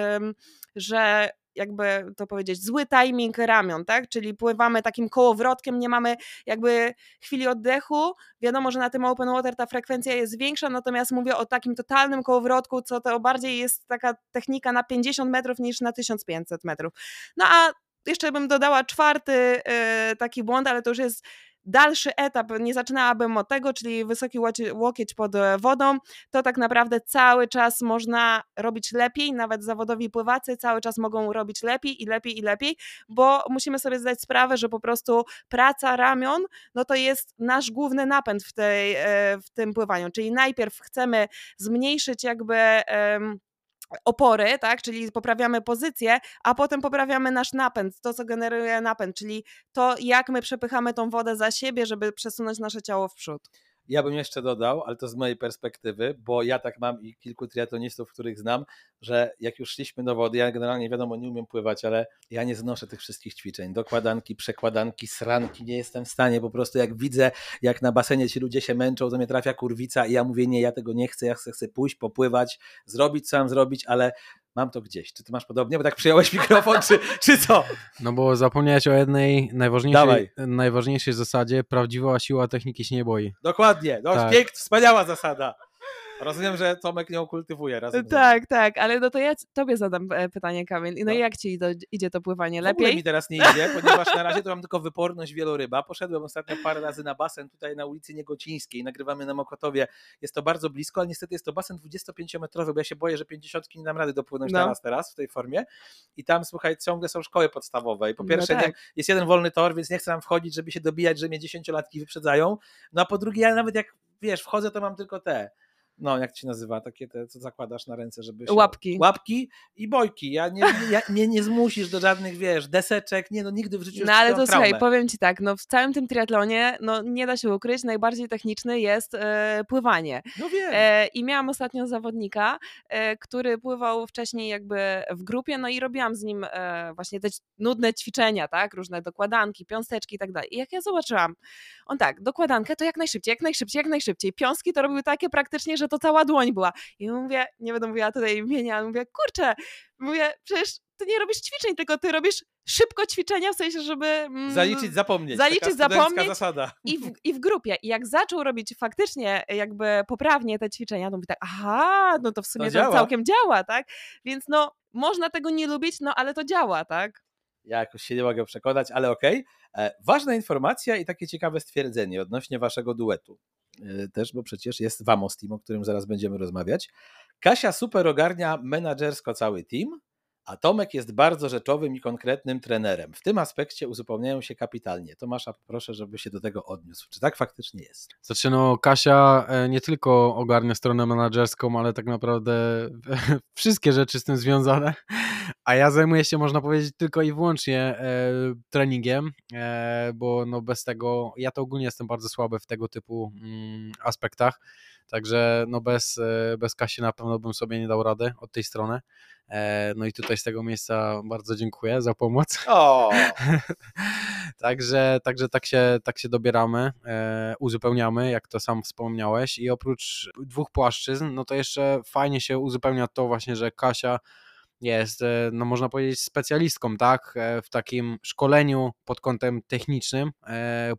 że jakby to powiedzieć, zły timing ramion, tak? Czyli pływamy takim kołowrotkiem, nie mamy jakby chwili oddechu. Wiadomo, że na tym open water ta frekwencja jest większa, natomiast mówię o takim totalnym kołowrotku, co to bardziej jest taka technika na 50 metrów niż na 1500 metrów. No a jeszcze bym dodała czwarty e, taki błąd, ale to już jest dalszy etap, nie zaczynałabym od tego, czyli wysoki łokieć pod e, wodą, to tak naprawdę cały czas można robić lepiej, nawet zawodowi pływacy cały czas mogą robić lepiej i lepiej i lepiej, bo musimy sobie zdać sprawę, że po prostu praca ramion, no to jest nasz główny napęd w, tej, e, w tym pływaniu, czyli najpierw chcemy zmniejszyć jakby... opory, tak, czyli poprawiamy pozycję, a potem poprawiamy nasz napęd, to co generuje napęd, czyli to jak my przepychamy tą wodę za siebie, żeby przesunąć nasze ciało w przód. Ja bym jeszcze dodał, ale to z mojej perspektywy, bo ja tak mam i kilku triatlonistów, których znam, że jak już szliśmy do wody, ja generalnie wiadomo nie umiem pływać, ale ja nie znoszę tych wszystkich ćwiczeń, dokładanki, przekładanki, sranki, nie jestem w stanie, po prostu jak widzę, jak na basenie ci ludzie się męczą, to mnie trafia kurwica i ja mówię nie, ja tego nie chcę, ja chcę, chcę pójść, popływać, zrobić co mam zrobić, ale mam to gdzieś. Czy ty masz podobnie? Bo tak przyjąłeś mikrofon, czy, czy co? No bo zapomniałeś o jednej Dawaj. najważniejszej, najważniejszej zasadzie. Prawdziwa siła techniki się nie boi. Dokładnie, no Tak. wspaniała zasada. Rozumiem, że Tomek nią kultywuje razem. Tak, tak, ale no to ja tobie zadam e, pytanie, Kamil. No, No. i jak ci idzie, idzie to pływanie? W ogóle Lepiej? mi teraz nie idzie, ponieważ na razie to mam tylko wyporność wieloryba. Poszedłem ostatnio parę razy na basen tutaj na ulicy Niegocińskiej, nagrywamy na Mokotowie. Jest to bardzo blisko, ale niestety jest to basen 25-metrowy, bo ja się boję, że 50 nie dam rady dopłynąć No. teraz, teraz w tej formie. I tam, słuchaj, ciągle są szkoły podstawowe. I po No pierwsze, tak. nie, jest jeden wolny tor, więc nie chcę tam wchodzić, żeby się dobijać, że mnie dziesięciolatki wyprzedzają. No a po drugie, ja nawet jak, wiesz, wchodzę, to mam tylko te no jak ci nazywa, takie te, co zakładasz na ręce, żeby się... Łapki. Łapki i bojki. Ja nie, ja, mnie nie zmusisz do żadnych, wiesz, deseczek, nie no, nigdy w życiu No ale to traumę. słuchaj, powiem ci tak, no w całym tym triatlonie, no nie da się ukryć, najbardziej techniczny jest e, pływanie. No wiem. E, I miałam ostatnio zawodnika, e, który pływał wcześniej jakby w grupie, no i robiłam z nim właśnie te nudne ćwiczenia, tak, różne dokładanki, piąsteczki i tak dalej. I jak ja zobaczyłam, on tak, dokładankę to jak najszybciej, jak najszybciej, jak najszybciej. Piąski to robiły takie praktycznie, że to cała dłoń była. I mówię, nie będę mówiła tutaj imienia, ale mówię, kurczę, mówię, przecież ty nie robisz ćwiczeń, tylko ty robisz szybko ćwiczenia, w sensie, żeby... Mm, Zaliczyć, zapomnieć. zaliczyć, zapomnieć. zasada. i w, I w grupie. I jak zaczął robić faktycznie jakby poprawnie te ćwiczenia, to mówi tak, aha, no to w sumie to, działa. całkiem działa, tak? Więc no, można tego nie lubić, no ale to działa, tak? Ja jakoś się nie mogę przekonać, ale okej. E, Ważna informacja i takie ciekawe stwierdzenie odnośnie waszego duetu. E, Też, bo przecież jest Vamos Team, o którym zaraz będziemy rozmawiać. Kasia super ogarnia menadżersko cały team, a Tomek jest bardzo rzeczowym i konkretnym trenerem. W tym aspekcie uzupełniają się kapitalnie. Tomasza, proszę, żeby się do tego odniósł. Czy tak faktycznie jest? Znaczy no Kasia e, nie tylko ogarnia stronę menedżerską, ale tak naprawdę wszystkie rzeczy z tym związane, a ja zajmuję się można powiedzieć tylko i wyłącznie e, treningiem, e, bo no bez tego, ja to ogólnie jestem bardzo słaby w tego typu mm, aspektach, także no bez, bez Kasi na pewno bym sobie nie dał rady od tej strony. E, No i tutaj z tego miejsca bardzo dziękuję za pomoc. O! Także, także tak, się, tak się dobieramy, e, uzupełniamy, jak to sam wspomniałeś. I oprócz dwóch płaszczyzn, no to jeszcze fajnie się uzupełnia to właśnie, że Kasia jest, e, no można powiedzieć, specjalistką, tak, w takim szkoleniu pod kątem technicznym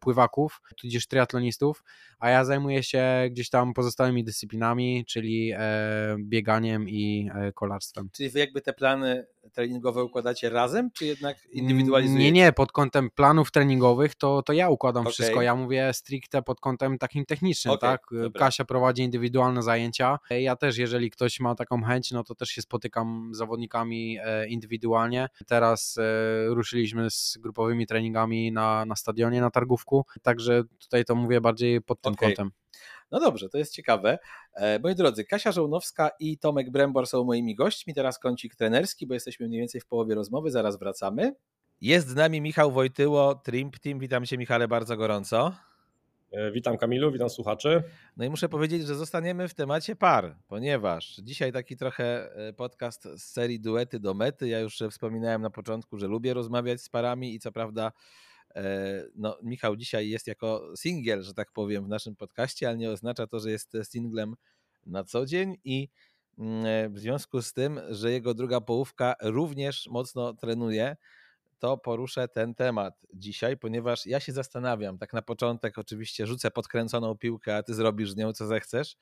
pływaków, tudzież triatlonistów, a ja zajmuję się gdzieś tam pozostałymi dyscyplinami, czyli e, bieganiem i e, kolarstwem. Czyli wy jakby te plany treningowe układacie razem, czy jednak indywidualizujecie? Nie, nie, pod kątem planów treningowych to, to ja układam Okej. wszystko. Ja mówię stricte pod kątem takim technicznym, Okej, tak? dobra. Kasia prowadzi indywidualne zajęcia. Ja też, jeżeli ktoś ma taką chęć, no to też się spotykam z zawodnikami e, indywidualnie. Teraz ruszyliśmy z grupowymi treningami na, na stadionie, na targówku, także tutaj to mówię bardziej pod tym Okej. kątem. No dobrze, to jest ciekawe. E, Moi drodzy, Kasia Żołnowska i Tomek Brembor są moimi gośćmi. Teraz kącik trenerski, bo jesteśmy mniej więcej w połowie rozmowy, zaraz wracamy. Jest z nami Michał Wojtyło, Trimp Team. Witam Cię Michale bardzo gorąco. E, Witam Kamilu, witam słuchaczy. No i muszę powiedzieć, że zostaniemy w temacie par, ponieważ dzisiaj taki trochę e, podcast z serii Duety do mety. Ja już wspominałem na początku, że lubię rozmawiać z parami i co prawda no, Michał dzisiaj jest jako singiel, że tak powiem, w naszym podcaście, ale nie oznacza to, że jest singlem na co dzień i mm, e, w związku z tym, że jego druga połówka również mocno trenuje, to poruszę ten temat dzisiaj, ponieważ ja się zastanawiam, tak na początek oczywiście rzucę podkręconą piłkę, a ty zrobisz z nią co zechcesz,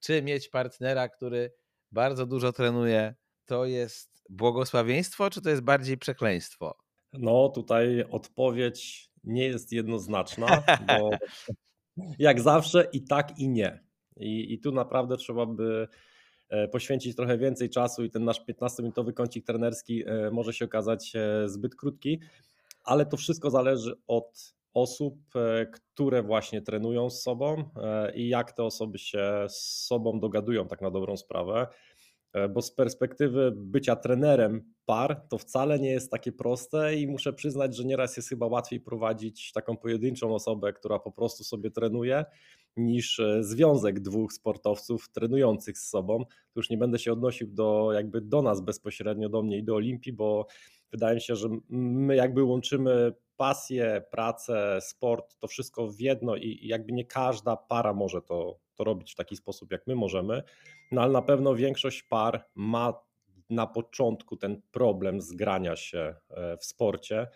czy mieć partnera, który bardzo dużo trenuje, to jest błogosławieństwo, czy to jest bardziej przekleństwo? No tutaj odpowiedź nie jest jednoznaczna, bo jak zawsze i tak i nie. I, i tu naprawdę trzeba by e, poświęcić trochę więcej czasu i ten nasz 15-minutowy kącik trenerski e, może się okazać e, zbyt krótki, ale to wszystko zależy od osób, które właśnie trenują z sobą i jak te osoby się z sobą dogadują tak na dobrą sprawę. E, Bo z perspektywy bycia trenerem par to wcale nie jest takie proste i muszę przyznać, że nieraz jest chyba łatwiej prowadzić taką pojedynczą osobę, która po prostu sobie trenuje, niż e, związek dwóch sportowców trenujących z sobą. Tu już nie będę się odnosił do jakby do nas bezpośrednio, do mnie i do Olimpii, bo wydaje mi się, że my jakby łączymy pasję, pracę, sport, to wszystko w jedno i i jakby nie każda para może to, to robić w taki sposób, jak my możemy. No ale na pewno większość par ma na początku ten problem zgrania się e, w sporcie,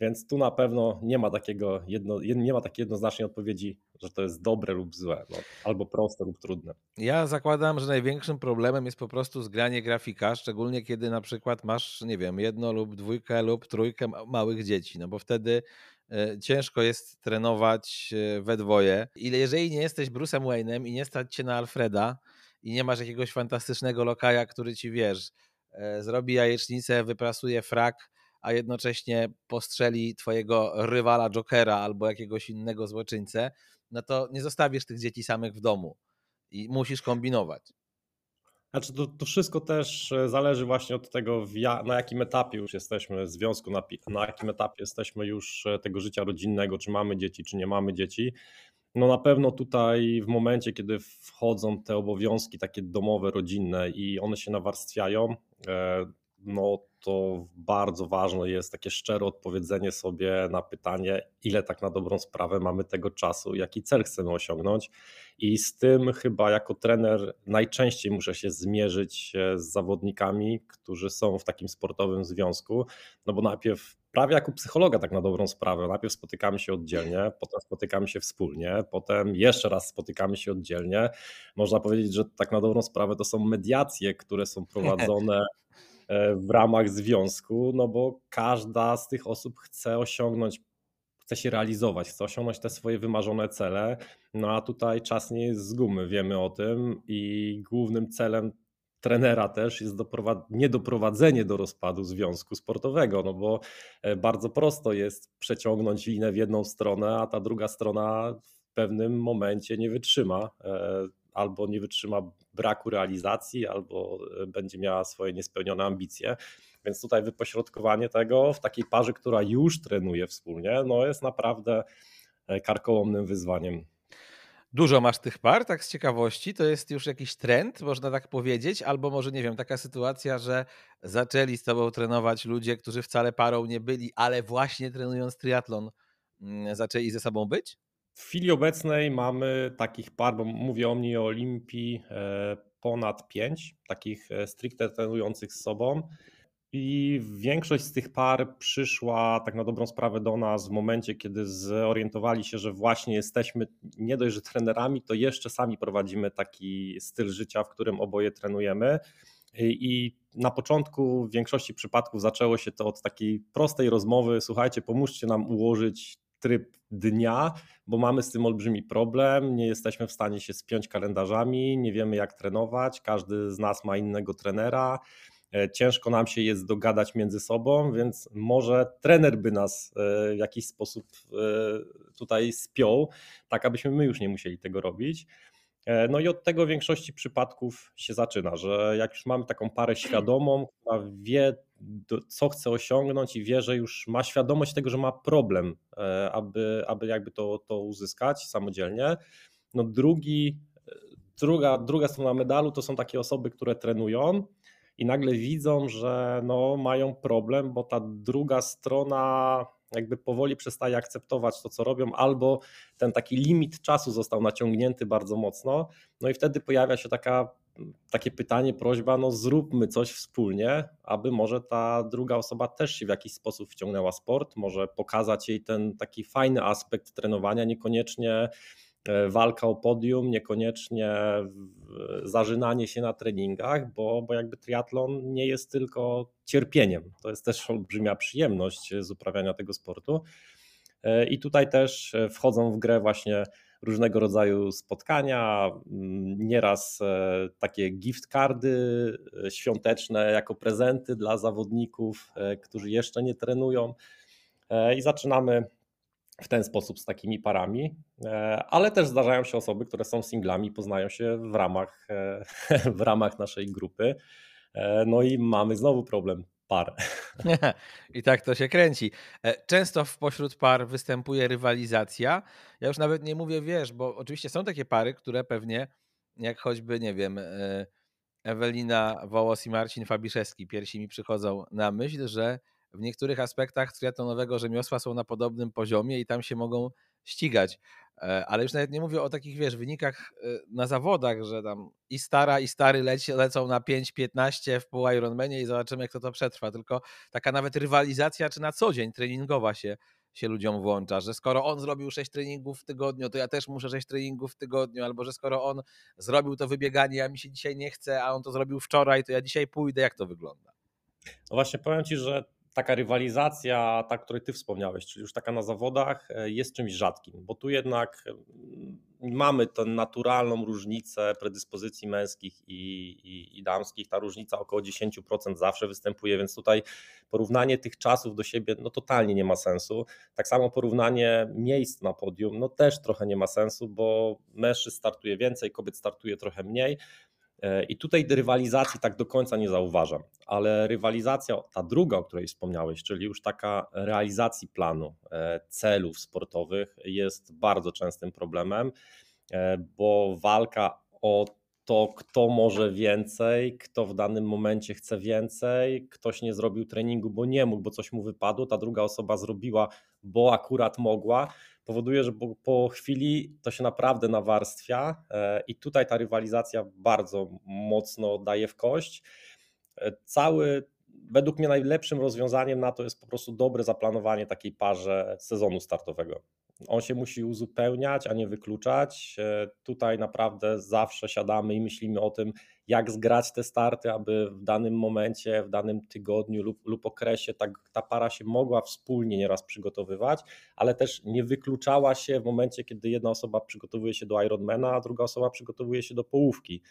więc tu na pewno nie ma takiego jedno, jed- nie ma takiej jednoznacznej odpowiedzi, że to jest dobre lub złe, no, albo proste lub trudne. Ja zakładam, że największym problemem jest po prostu zgranie grafika, szczególnie kiedy na przykład masz, nie wiem, jedno lub dwójkę lub trójkę ma- małych dzieci, no bo wtedy ciężko jest trenować e, we dwoje. Ile jeżeli nie jesteś Bruce'em Wayne'em i nie stać cię na Alfreda i nie masz jakiegoś fantastycznego lokaja, który ci wiesz, e, zrobi jajecznicę, wyprasuje frak, a jednocześnie postrzeli twojego rywala Jokera albo jakiegoś innego złoczyńcę, no to nie zostawisz tych dzieci samych w domu. i musisz kombinować. Znaczy to, to wszystko też e, zależy właśnie od tego, ja, na jakim etapie już jesteśmy w związku, na, na jakim etapie jesteśmy już e, tego życia rodzinnego, czy mamy dzieci, czy nie mamy dzieci. No na pewno tutaj w momencie, kiedy wchodzą te obowiązki takie domowe, rodzinne i one się nawarstwiają, e, no to bardzo ważne jest takie szczere odpowiedzenie sobie na pytanie, ile tak na dobrą sprawę mamy tego czasu, jaki cel chcemy osiągnąć. I z tym chyba jako trener najczęściej muszę się zmierzyć z zawodnikami, którzy są w takim sportowym związku, no bo najpierw prawie jako psychologa tak na dobrą sprawę, najpierw spotykamy się oddzielnie, potem spotykamy się wspólnie, potem jeszcze raz spotykamy się oddzielnie. Można powiedzieć, że tak na dobrą sprawę to są mediacje, które są prowadzone E, w ramach związku, no bo każda z tych osób chce osiągnąć, chce się realizować, chce osiągnąć te swoje wymarzone cele, no a tutaj czas nie jest z gumy, wiemy o tym i głównym celem trenera też jest niedoprowadzenie do rozpadu związku sportowego, no bo e, bardzo prosto jest przeciągnąć linę w jedną stronę, a ta druga strona w pewnym momencie nie wytrzyma e, albo nie wytrzyma braku realizacji, albo e, będzie miała swoje niespełnione ambicje. Więc tutaj wypośrodkowanie tego w takiej parze, która już trenuje wspólnie, no jest naprawdę e, karkołomnym wyzwaniem. Dużo masz tych par, tak z ciekawości, to jest już jakiś trend, można tak powiedzieć, albo może nie wiem, taka sytuacja, że zaczęli z tobą trenować ludzie, którzy wcale parą nie byli, ale właśnie trenując triatlon mm, zaczęli ze sobą być? W chwili obecnej mamy takich par, bo mówię o mnie o Olimpii, e, ponad pięć takich e, stricte trenujących z sobą. I większość z tych par przyszła tak na dobrą sprawę do nas w momencie, kiedy zorientowali się, że właśnie jesteśmy nie dość, że trenerami, to jeszcze sami prowadzimy taki styl życia, w którym oboje trenujemy. I na początku w większości przypadków zaczęło się to od takiej prostej rozmowy: słuchajcie, pomóżcie nam ułożyć tryb dnia, bo mamy z tym olbrzymi problem, nie jesteśmy w stanie się spiąć kalendarzami, nie wiemy jak trenować, każdy z nas ma innego trenera. E, ciężko nam się jest dogadać między sobą, więc może trener by nas e, w jakiś sposób e, tutaj spiął, tak abyśmy my już nie musieli tego robić. No i od tego w większości przypadków się zaczyna, że jak już mamy taką parę świadomą, która wie, co chce osiągnąć i wie, że już ma świadomość tego, że ma problem, aby, aby jakby to, to uzyskać samodzielnie. No drugi, druga, druga strona medalu to są takie osoby, które trenują i nagle widzą, że no, mają problem, bo ta druga strona jakby powoli przestaje akceptować to, co robią, albo ten taki limit czasu został naciągnięty bardzo mocno. No i wtedy pojawia się taka, takie pytanie, prośba, no zróbmy coś wspólnie, aby może ta druga osoba też się w jakiś sposób wciągnęła sport, może pokazać jej ten taki fajny aspekt trenowania, niekoniecznie walka o podium, niekoniecznie zażynanie się na treningach, bo, bo jakby triatlon nie jest tylko cierpieniem. To jest też olbrzymia przyjemność z uprawiania tego sportu. E, I tutaj też e, wchodzą w grę właśnie różnego rodzaju spotkania, nieraz takie gift cardy świąteczne jako prezenty dla zawodników, którzy jeszcze nie trenują. I zaczynamy w ten sposób z takimi parami, e, ale też zdarzają się osoby, które są singlami, poznają się w ramach, e, w ramach naszej grupy. E, no i mamy znowu problem par. I tak to się kręci. Często w pośród par występuje rywalizacja. Ja już nawet nie mówię, wiesz, bo oczywiście są takie pary, które pewnie, jak choćby, nie wiem, Ewelina Wołos i Marcin Fabiszewski, pierwsi mi przychodzą na myśl, że w niektórych aspektach triatlonowego rzemiosła są na podobnym poziomie i tam się mogą ścigać. E, ale już nawet nie mówię o takich, wiesz, wynikach e, na zawodach, że tam i stara, i stary leci, lecą na 5-15 w pół Ironmanie i zobaczymy, jak to to przetrwa. Tylko taka nawet rywalizacja, czy na co dzień treningowa się, się ludziom włącza, że skoro on zrobił 6 treningów w tygodniu, to ja też muszę 6 treningów w tygodniu, albo że skoro on zrobił to wybieganie, a mi się dzisiaj nie chce, a on to zrobił wczoraj, to ja dzisiaj pójdę. Jak to wygląda? No właśnie powiem Ci, że taka rywalizacja, ta, której ty wspomniałeś, czyli już taka na zawodach, e, jest czymś rzadkim, bo tu jednak mamy tę naturalną różnicę predyspozycji męskich i, i, i damskich. Ta różnica około 10% zawsze występuje, więc tutaj porównanie tych czasów do siebie no totalnie nie ma sensu. Tak samo porównanie miejsc na podium no też trochę nie ma sensu, bo mężczyzn startuje więcej, kobiet startuje trochę mniej. E, I tutaj rywalizacji tak do końca nie zauważam, ale rywalizacja, ta druga, o której wspomniałeś, czyli już taka realizacji planu, e, celów sportowych, jest bardzo częstym problemem, e, bo walka o to, kto może więcej, kto w danym momencie chce więcej, ktoś nie zrobił treningu, bo nie mógł, bo coś mu wypadło, ta druga osoba zrobiła, bo akurat mogła powoduje, że po, po chwili to się naprawdę nawarstwia e, i tutaj ta rywalizacja bardzo mocno daje w kość. E, cały, według mnie najlepszym rozwiązaniem na to jest po prostu dobre zaplanowanie takiej parze sezonu startowego. On się musi uzupełniać, a nie wykluczać. E, tutaj naprawdę zawsze siadamy i myślimy o tym, jak zgrać te starty, aby w danym momencie, w danym tygodniu lub, lub okresie ta, ta para się mogła wspólnie nieraz przygotowywać, ale też nie wykluczała się w momencie, kiedy jedna osoba przygotowuje się do Ironmana, a druga osoba przygotowuje się do połówki.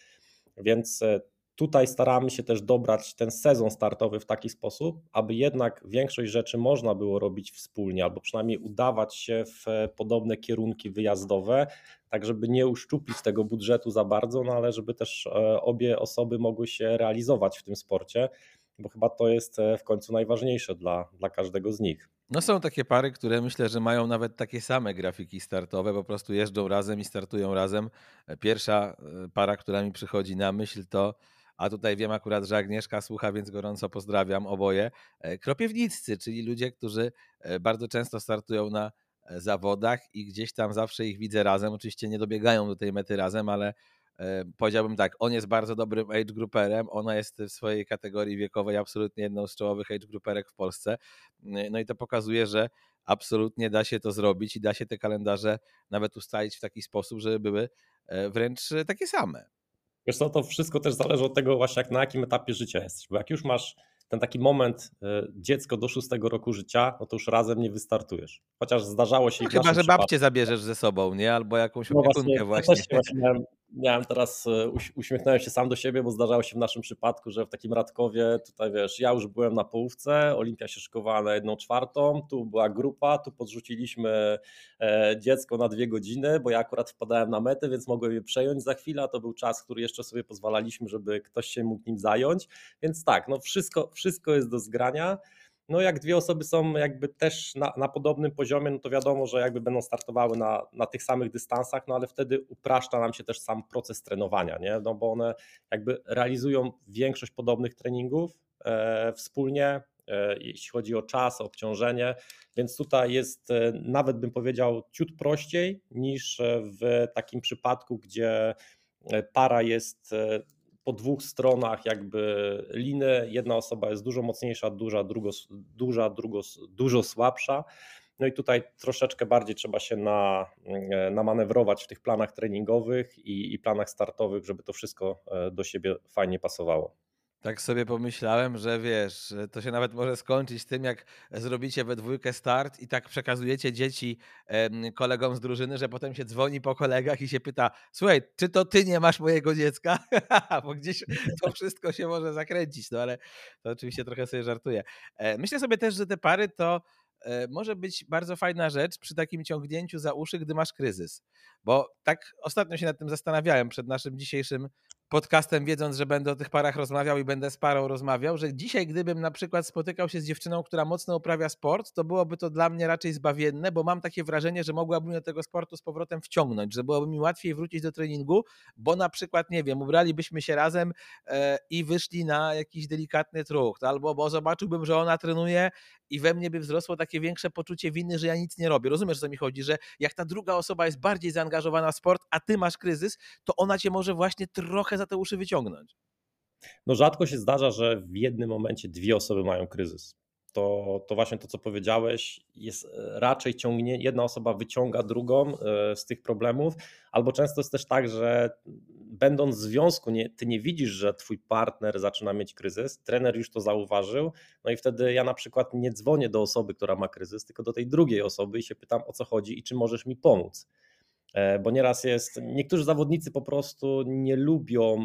Więc e, Tutaj staramy się też dobrać ten sezon startowy w taki sposób, aby jednak większość rzeczy można było robić wspólnie, albo przynajmniej udawać się w e, podobne kierunki wyjazdowe, tak żeby nie uszczuplić tego budżetu za bardzo, no ale żeby też e, obie osoby mogły się realizować w tym sporcie, bo chyba to jest e, w końcu najważniejsze dla, dla każdego z nich. No są takie pary, które myślę, że mają nawet takie same grafiki startowe, po prostu jeżdżą razem i startują razem. Pierwsza para, która mi przychodzi na myśl to a tutaj wiem akurat, że Agnieszka słucha, więc gorąco pozdrawiam oboje. E, kropiewniccy, czyli ludzie, którzy e, bardzo często startują na e, zawodach i gdzieś tam zawsze ich widzę razem. Oczywiście nie dobiegają do tej mety razem, ale powiedziałbym tak, on jest bardzo dobrym age grouperem, ona jest w swojej kategorii wiekowej absolutnie jedną z czołowych age grouperek w Polsce. No i to pokazuje, że absolutnie da się to zrobić i da się te kalendarze nawet ustalić w taki sposób, żeby były wręcz takie same. Wiesz co, to wszystko też zależy od tego właśnie jak na jakim etapie życia jesteś, bo jak już masz ten taki moment e, dziecko do szóstego roku życia, no to już razem nie wystartujesz. Chociaż zdarzało się... No chyba, że babcię zabierzesz ze sobą, nie? Albo jakąś no opiekunkę właśnie. właśnie. Ja właśnie miałem, miałem teraz, e, uśmiechnąłem się sam do siebie, bo zdarzało się w naszym przypadku, że w takim Radkowie, tutaj wiesz, ja już byłem na połówce, Olimpia się szykowała na jedną czwartą, tu była grupa, tu podrzuciliśmy e, dziecko na dwie godziny, bo ja akurat wpadałem na metę, więc mogłem je przejąć za chwilę, to był czas, który jeszcze sobie pozwalaliśmy, żeby ktoś się mógł nim zająć, więc tak, no wszystko, wszystko jest do zgrania. No jak dwie osoby są jakby też na, na, podobnym poziomie, no to wiadomo, że jakby będą startowały na, na tych samych dystansach, no ale wtedy upraszcza nam się też sam proces trenowania, nie? No bo one jakby realizują większość podobnych treningów e, wspólnie, e, jeśli chodzi o czas, o obciążenie, więc tutaj jest e, nawet bym powiedział ciut prościej niż e, w takim przypadku, gdzie para jest po dwóch stronach jakby liny. Jedna osoba jest dużo mocniejsza, duża, drugo, duża drugo, dużo słabsza. No i tutaj troszeczkę bardziej trzeba się na, mm, namanewrować w tych planach treningowych i, i planach startowych, żeby to wszystko e, do siebie fajnie pasowało. Tak sobie pomyślałem, że wiesz, to się nawet może skończyć tym, jak zrobicie we dwójkę start i tak przekazujecie dzieci kolegom z drużyny, że potem się dzwoni po kolegach i się pyta, słuchaj, czy to ty nie masz mojego dziecka? Bo gdzieś to wszystko się może zakręcić, no ale to oczywiście trochę sobie żartuję. E, myślę sobie też, że te pary to e, może być bardzo fajna rzecz przy takim ciągnięciu za uszy, gdy masz kryzys. Bo tak ostatnio się nad tym zastanawiałem przed naszym dzisiejszym podcastem, wiedząc, że będę o tych parach rozmawiał i będę z parą rozmawiał, że dzisiaj, gdybym na przykład spotykał się z dziewczyną, która mocno uprawia sport, to byłoby to dla mnie raczej zbawienne, bo mam takie wrażenie, że mogłabym do tego sportu z powrotem wciągnąć, że byłoby mi łatwiej wrócić do treningu, bo na przykład, nie wiem, ubralibyśmy się razem e, i wyszli na jakiś delikatny trucht, albo bo zobaczyłbym, że ona trenuje i we mnie by wzrosło takie większe poczucie winy, że ja nic nie robię. Rozumiesz, o co mi chodzi, że jak ta druga osoba jest bardziej zaangażowana w sport, a ty masz kryzys, to ona cię może właśnie trochę za te uszy wyciągnąć. No rzadko się zdarza, że w jednym momencie dwie osoby mają kryzys. To, to właśnie to, co powiedziałeś, jest e, raczej ciągnie, jedna osoba wyciąga drugą e, z tych problemów, albo często jest też tak, że będąc w związku, nie, ty nie widzisz, że twój partner zaczyna mieć kryzys, trener już to zauważył, no i wtedy ja na przykład nie dzwonię do osoby, która ma kryzys, tylko do tej drugiej osoby i się pytam o co chodzi i czy możesz mi pomóc. E, bo nieraz jest, niektórzy zawodnicy po prostu nie lubią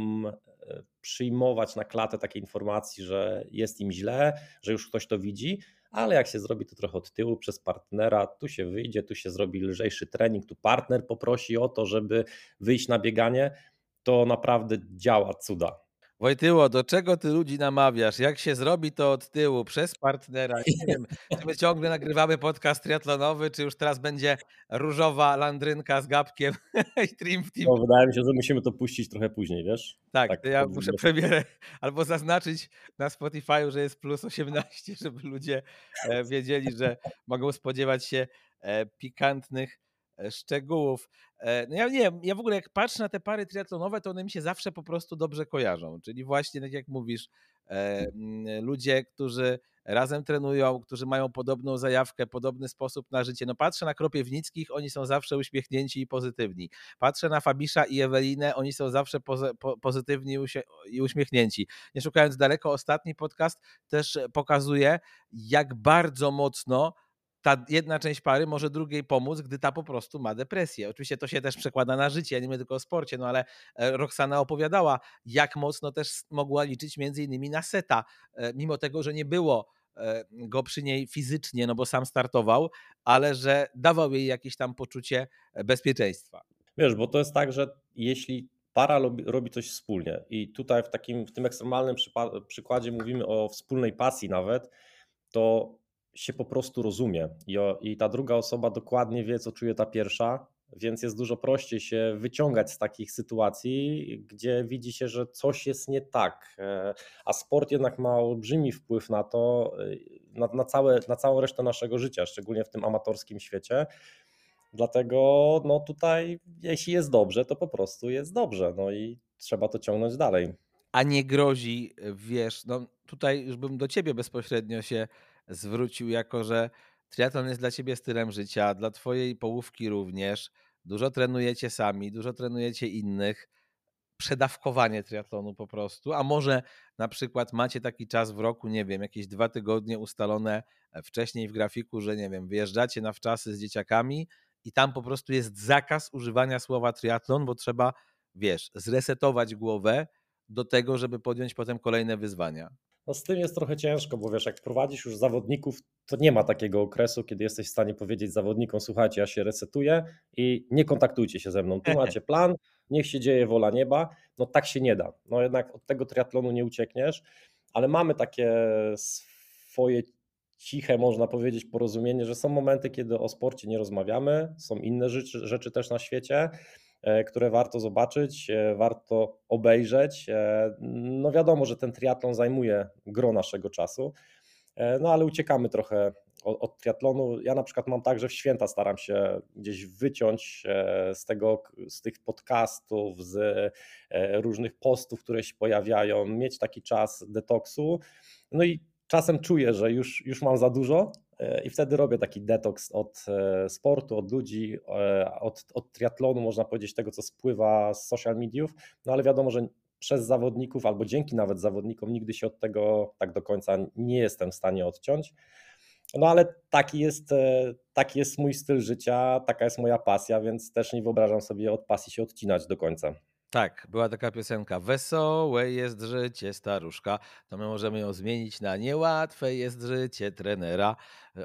przyjmować na klatę takiej informacji, że jest im źle, że już ktoś to widzi, ale jak się zrobi to trochę od tyłu przez partnera, tu się wyjdzie, tu się zrobi lżejszy trening, tu partner poprosi o to, żeby wyjść na bieganie, to naprawdę działa cuda. Wojtyło, do czego ty ludzi namawiasz? Jak się zrobi to od tyłu, przez partnera? Nie wiem, czy my ciągle nagrywamy podcast triatlonowy, czy już teraz będzie różowa landrynka z gapkiem i trim team. No, wydaje mi się, że musimy to puścić trochę później, wiesz? Tak, tak ja muszę premierę albo zaznaczyć na Spotify, że jest plus 18, żeby ludzie e, wiedzieli, że mogą spodziewać się e, pikantnych szczegółów. E, no ja nie ja w ogóle jak patrzę na te pary triatlonowe, to one mi się zawsze po prostu dobrze kojarzą. Czyli właśnie, tak jak mówisz, e, ludzie, którzy razem trenują, którzy mają podobną zajawkę, podobny sposób na życie. No patrzę na Kropiewnickich, oni są zawsze uśmiechnięci i pozytywni. Patrzę na Fabisza i Ewelinę, oni są zawsze pozytywni i uśmiechnięci. Nie szukając daleko, ostatni podcast też pokazuje, jak bardzo mocno ta jedna część pary może drugiej pomóc, gdy ta po prostu ma depresję. Oczywiście to się też przekłada na życie, nie tylko o sporcie, no ale e, Roxana opowiadała, jak mocno też mogła liczyć między innymi na seta, e, mimo tego, że nie było e, go przy niej fizycznie, no bo sam startował, ale że dawał jej jakieś tam poczucie bezpieczeństwa. Wiesz, bo to jest tak, że jeśli para robi, robi coś wspólnie i tutaj w takim, w tym ekstremalnym przykładzie mówimy o wspólnej pasji nawet, to się po prostu rozumie I, i ta druga osoba dokładnie wie, co czuje ta pierwsza, więc jest dużo prościej się wyciągać z takich sytuacji, gdzie widzi się, że coś jest nie tak. E, a sport jednak ma olbrzymi wpływ na to, e, na, na, całe, na całą resztę naszego życia, szczególnie w tym amatorskim świecie. Dlatego no tutaj, jeśli jest dobrze, to po prostu jest dobrze. No i trzeba to ciągnąć dalej. A nie grozi, wiesz, no tutaj już bym do ciebie bezpośrednio się zwrócił, jako że triatlon jest dla ciebie stylem życia, dla twojej połówki również. Dużo trenujecie sami, dużo trenujecie innych. Przedawkowanie triatlonu po prostu, a może na przykład macie taki czas w roku, nie wiem, jakieś dwa tygodnie ustalone e, wcześniej w grafiku, że nie wiem, wyjeżdżacie na wczasy z dzieciakami i tam po prostu jest zakaz używania słowa triatlon, bo trzeba, wiesz, zresetować głowę do tego, żeby podjąć potem kolejne wyzwania. No z tym jest trochę ciężko, bo wiesz, jak prowadzisz już zawodników, to nie ma takiego okresu, kiedy jesteś w stanie powiedzieć zawodnikom, słuchajcie, ja się resetuję i nie kontaktujcie się ze mną. Tu macie plan, niech się dzieje wola nieba. No tak się nie da. No jednak od tego triatlonu nie uciekniesz, ale mamy takie swoje ciche, można powiedzieć, porozumienie, że są momenty, kiedy o sporcie nie rozmawiamy, są inne rzeczy, rzeczy też na świecie które warto zobaczyć, e, warto obejrzeć. E, no wiadomo, że ten triatlon zajmuje gro naszego czasu, no ale uciekamy trochę od, od triatlonu. Ja na przykład mam tak, że w święta staram się gdzieś wyciąć z, tego, z tych podcastów, z różnych postów, które się pojawiają, mieć taki czas detoksu. No i czasem czuję, że już, już mam za dużo, i wtedy robię taki detoks od e, sportu, od ludzi, e, od, od triatlonu, można powiedzieć, tego, co spływa z social mediów. No ale wiadomo, że przez zawodników albo dzięki nawet zawodnikom nigdy się od tego tak do końca nie jestem w stanie odciąć. No ale taki jest, e, taki jest mój styl życia, taka jest moja pasja, więc też nie wyobrażam sobie od pasji się odcinać do końca. Tak, była taka piosenka Wesołe jest życie staruszka, to my możemy ją zmienić na Niełatwe jest życie trenera.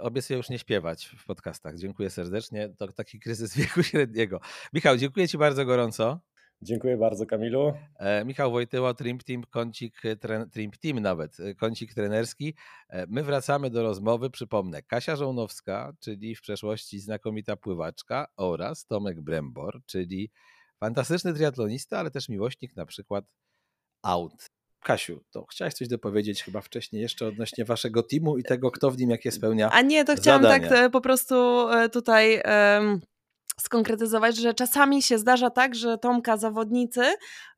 Obiecuję już nie śpiewać w podcastach. Dziękuję serdecznie. To taki kryzys wieku średniego. Michał, dziękuję Ci bardzo gorąco. Dziękuję bardzo, Kamilu. E, Michał Wojtyła, Trimp Team, kącik, tren, Trimp Team nawet, e, kącik trenerski. E, my wracamy do rozmowy. Przypomnę, Kasia Żołnowska, czyli w przeszłości znakomita pływaczka oraz Tomek Brembor, czyli Fantastyczny triatlonista, ale też miłośnik na przykład aut. Kasiu, to chciałaś coś dopowiedzieć chyba wcześniej jeszcze odnośnie waszego teamu i tego, kto w nim jakie spełnia A nie, to chciałam tak e, po prostu e, tutaj... Um skonkretyzować, że czasami się zdarza tak, że Tomka zawodnicy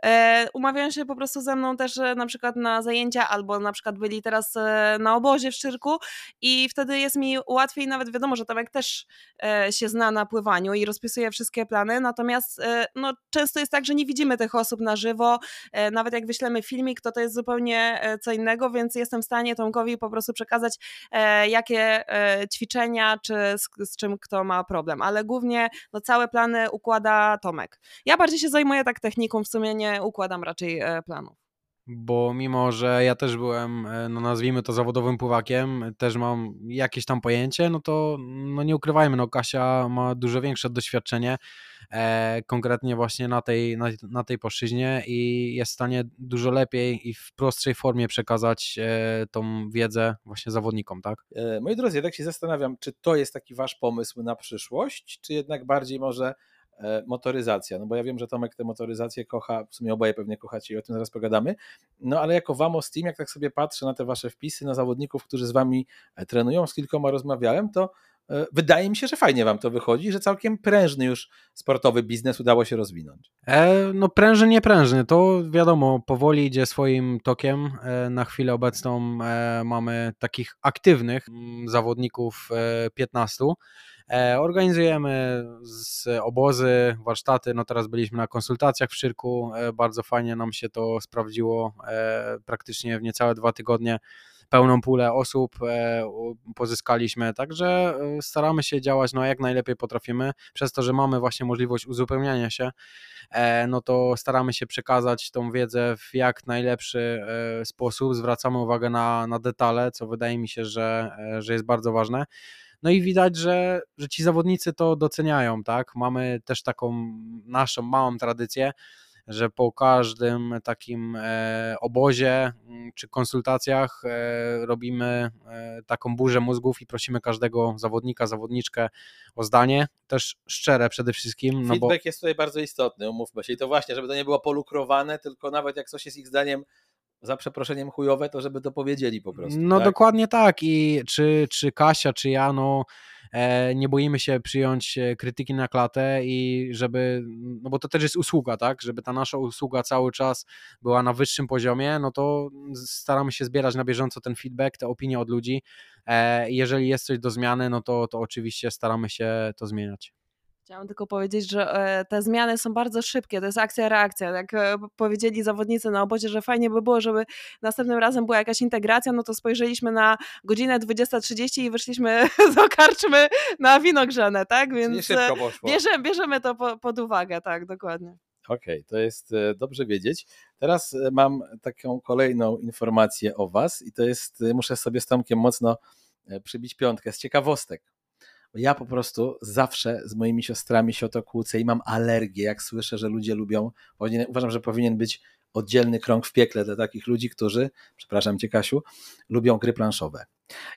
e, umawiają się po prostu ze mną też e, na przykład na zajęcia albo na przykład byli teraz e, na obozie w Szczyrku i wtedy jest mi łatwiej, nawet wiadomo, że Tomek też e, się zna na pływaniu i rozpisuje wszystkie plany, natomiast e, no, często jest tak, że nie widzimy tych osób na żywo, nawet jak wyślemy filmik, to to jest zupełnie co innego, więc jestem w stanie Tomkowi po prostu przekazać jakie ćwiczenia, czy z, z czym kto ma problem, ale głównie no całe plany układa Tomek. Ja bardziej się zajmuję tak techniką, w sumie nie układam raczej planów bo mimo, że ja też byłem, e, no nazwijmy to zawodowym pływakiem, też mam jakieś tam pojęcie, no to no nie ukrywajmy, no Kasia ma dużo większe doświadczenie, e, konkretnie właśnie na tej, na, na, tej płaszczyźnie i jest w stanie dużo lepiej i w prostszej formie przekazać e, tą wiedzę właśnie zawodnikom, tak? E, moi drodzy, ja tak się zastanawiam, czy to jest taki wasz pomysł na przyszłość, czy jednak bardziej może motoryzacja, no bo ja wiem, że Tomek tę motoryzację kocha, w sumie oboje pewnie kochacie i o tym zaraz pogadamy, no ale jako Vamos Team, jak tak sobie patrzę na te wasze wpisy, na zawodników, którzy z wami e, trenują, z kilkoma rozmawiałem, to e, wydaje mi się, że fajnie wam to wychodzi, że całkiem prężny już sportowy biznes udało się rozwinąć. E, no prężny, nie prężny, to wiadomo, powoli idzie swoim tokiem. E, na chwilę obecną e, mamy takich aktywnych mm, zawodników 15, E, organizujemy z obozy, warsztaty. No teraz byliśmy na konsultacjach w Szyrku. E, bardzo fajnie nam się to sprawdziło. E, praktycznie w niecałe dwa tygodnie pełną pulę osób pozyskaliśmy, także staramy się działać no, jak najlepiej potrafimy. Przez to, że mamy właśnie możliwość uzupełniania się, no to staramy się przekazać tą wiedzę w jak najlepszy sposób. Zwracamy uwagę na, na detale, co wydaje mi się, że, że jest bardzo ważne. No i widać, że, że ci zawodnicy to doceniają, tak? Mamy też taką naszą małą tradycję, że po każdym takim e, obozie mm, czy konsultacjach e, robimy e, taką burzę mózgów i prosimy każdego zawodnika, zawodniczkę o zdanie, też szczere przede wszystkim. No Feedback bo... jest tutaj bardzo istotny, umówmy się. I to właśnie, żeby to nie było polukrowane, tylko nawet jak coś jest ich zdaniem za przeproszeniem chujowe, to żeby to powiedzieli po prostu. No tak? dokładnie tak i czy, czy Kasia, czy ja, no e, nie boimy się przyjąć e, krytyki na klatę i żeby, no bo to też jest usługa, tak, żeby ta nasza usługa cały czas była na wyższym poziomie, no to staramy się zbierać na bieżąco ten feedback, te opinie od ludzi. E, jeżeli jest coś do zmiany, no to, to oczywiście staramy się to zmieniać. Chciałam tylko powiedzieć, że e, te zmiany są bardzo szybkie, to jest akcja-reakcja. Jak e, powiedzieli zawodnicy na obozie, że fajnie by było, żeby następnym razem była jakaś integracja, no to spojrzeliśmy na godzinę 20.30 i wyszliśmy do karczmy na winogrzane, tak? Więc e, bierzemy, bierzemy to pod uwagę, tak, dokładnie. Okej, okay, to jest dobrze wiedzieć. Teraz mam taką kolejną informację o Was i to jest, muszę sobie z Tomkiem mocno przybić piątkę z ciekawostek. Ja po prostu zawsze z moimi siostrami się o to kłócę i mam alergię, jak słyszę, że ludzie lubią. Uważam, że powinien być oddzielny krąg w piekle dla takich ludzi, którzy, przepraszam cię Kasiu, lubią gry planszowe.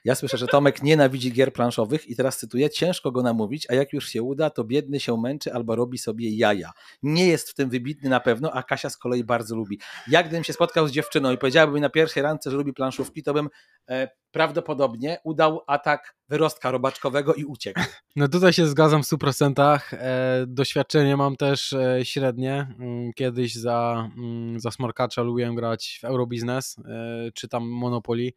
Ja słyszę, że Tomek nienawidzi gier planszowych i teraz cytuję, ciężko go namówić, a jak już się uda, to biedny się męczy albo robi sobie jaja. Nie jest w tym wybitny na pewno, a Kasia z kolei bardzo lubi. Jak gdybym się spotkał z dziewczyną i powiedziałaby mi na pierwszej randce, że lubi planszówki, to bym e, prawdopodobnie udał atak wyrostka robaczkowego i uciekł. No tutaj się zgadzam w 100%. E, doświadczenie mam też e, średnie. Mm, kiedyś za, mm, za smarkacza lubiłem grać w Eurobiznes, e, czy tam Monopoly.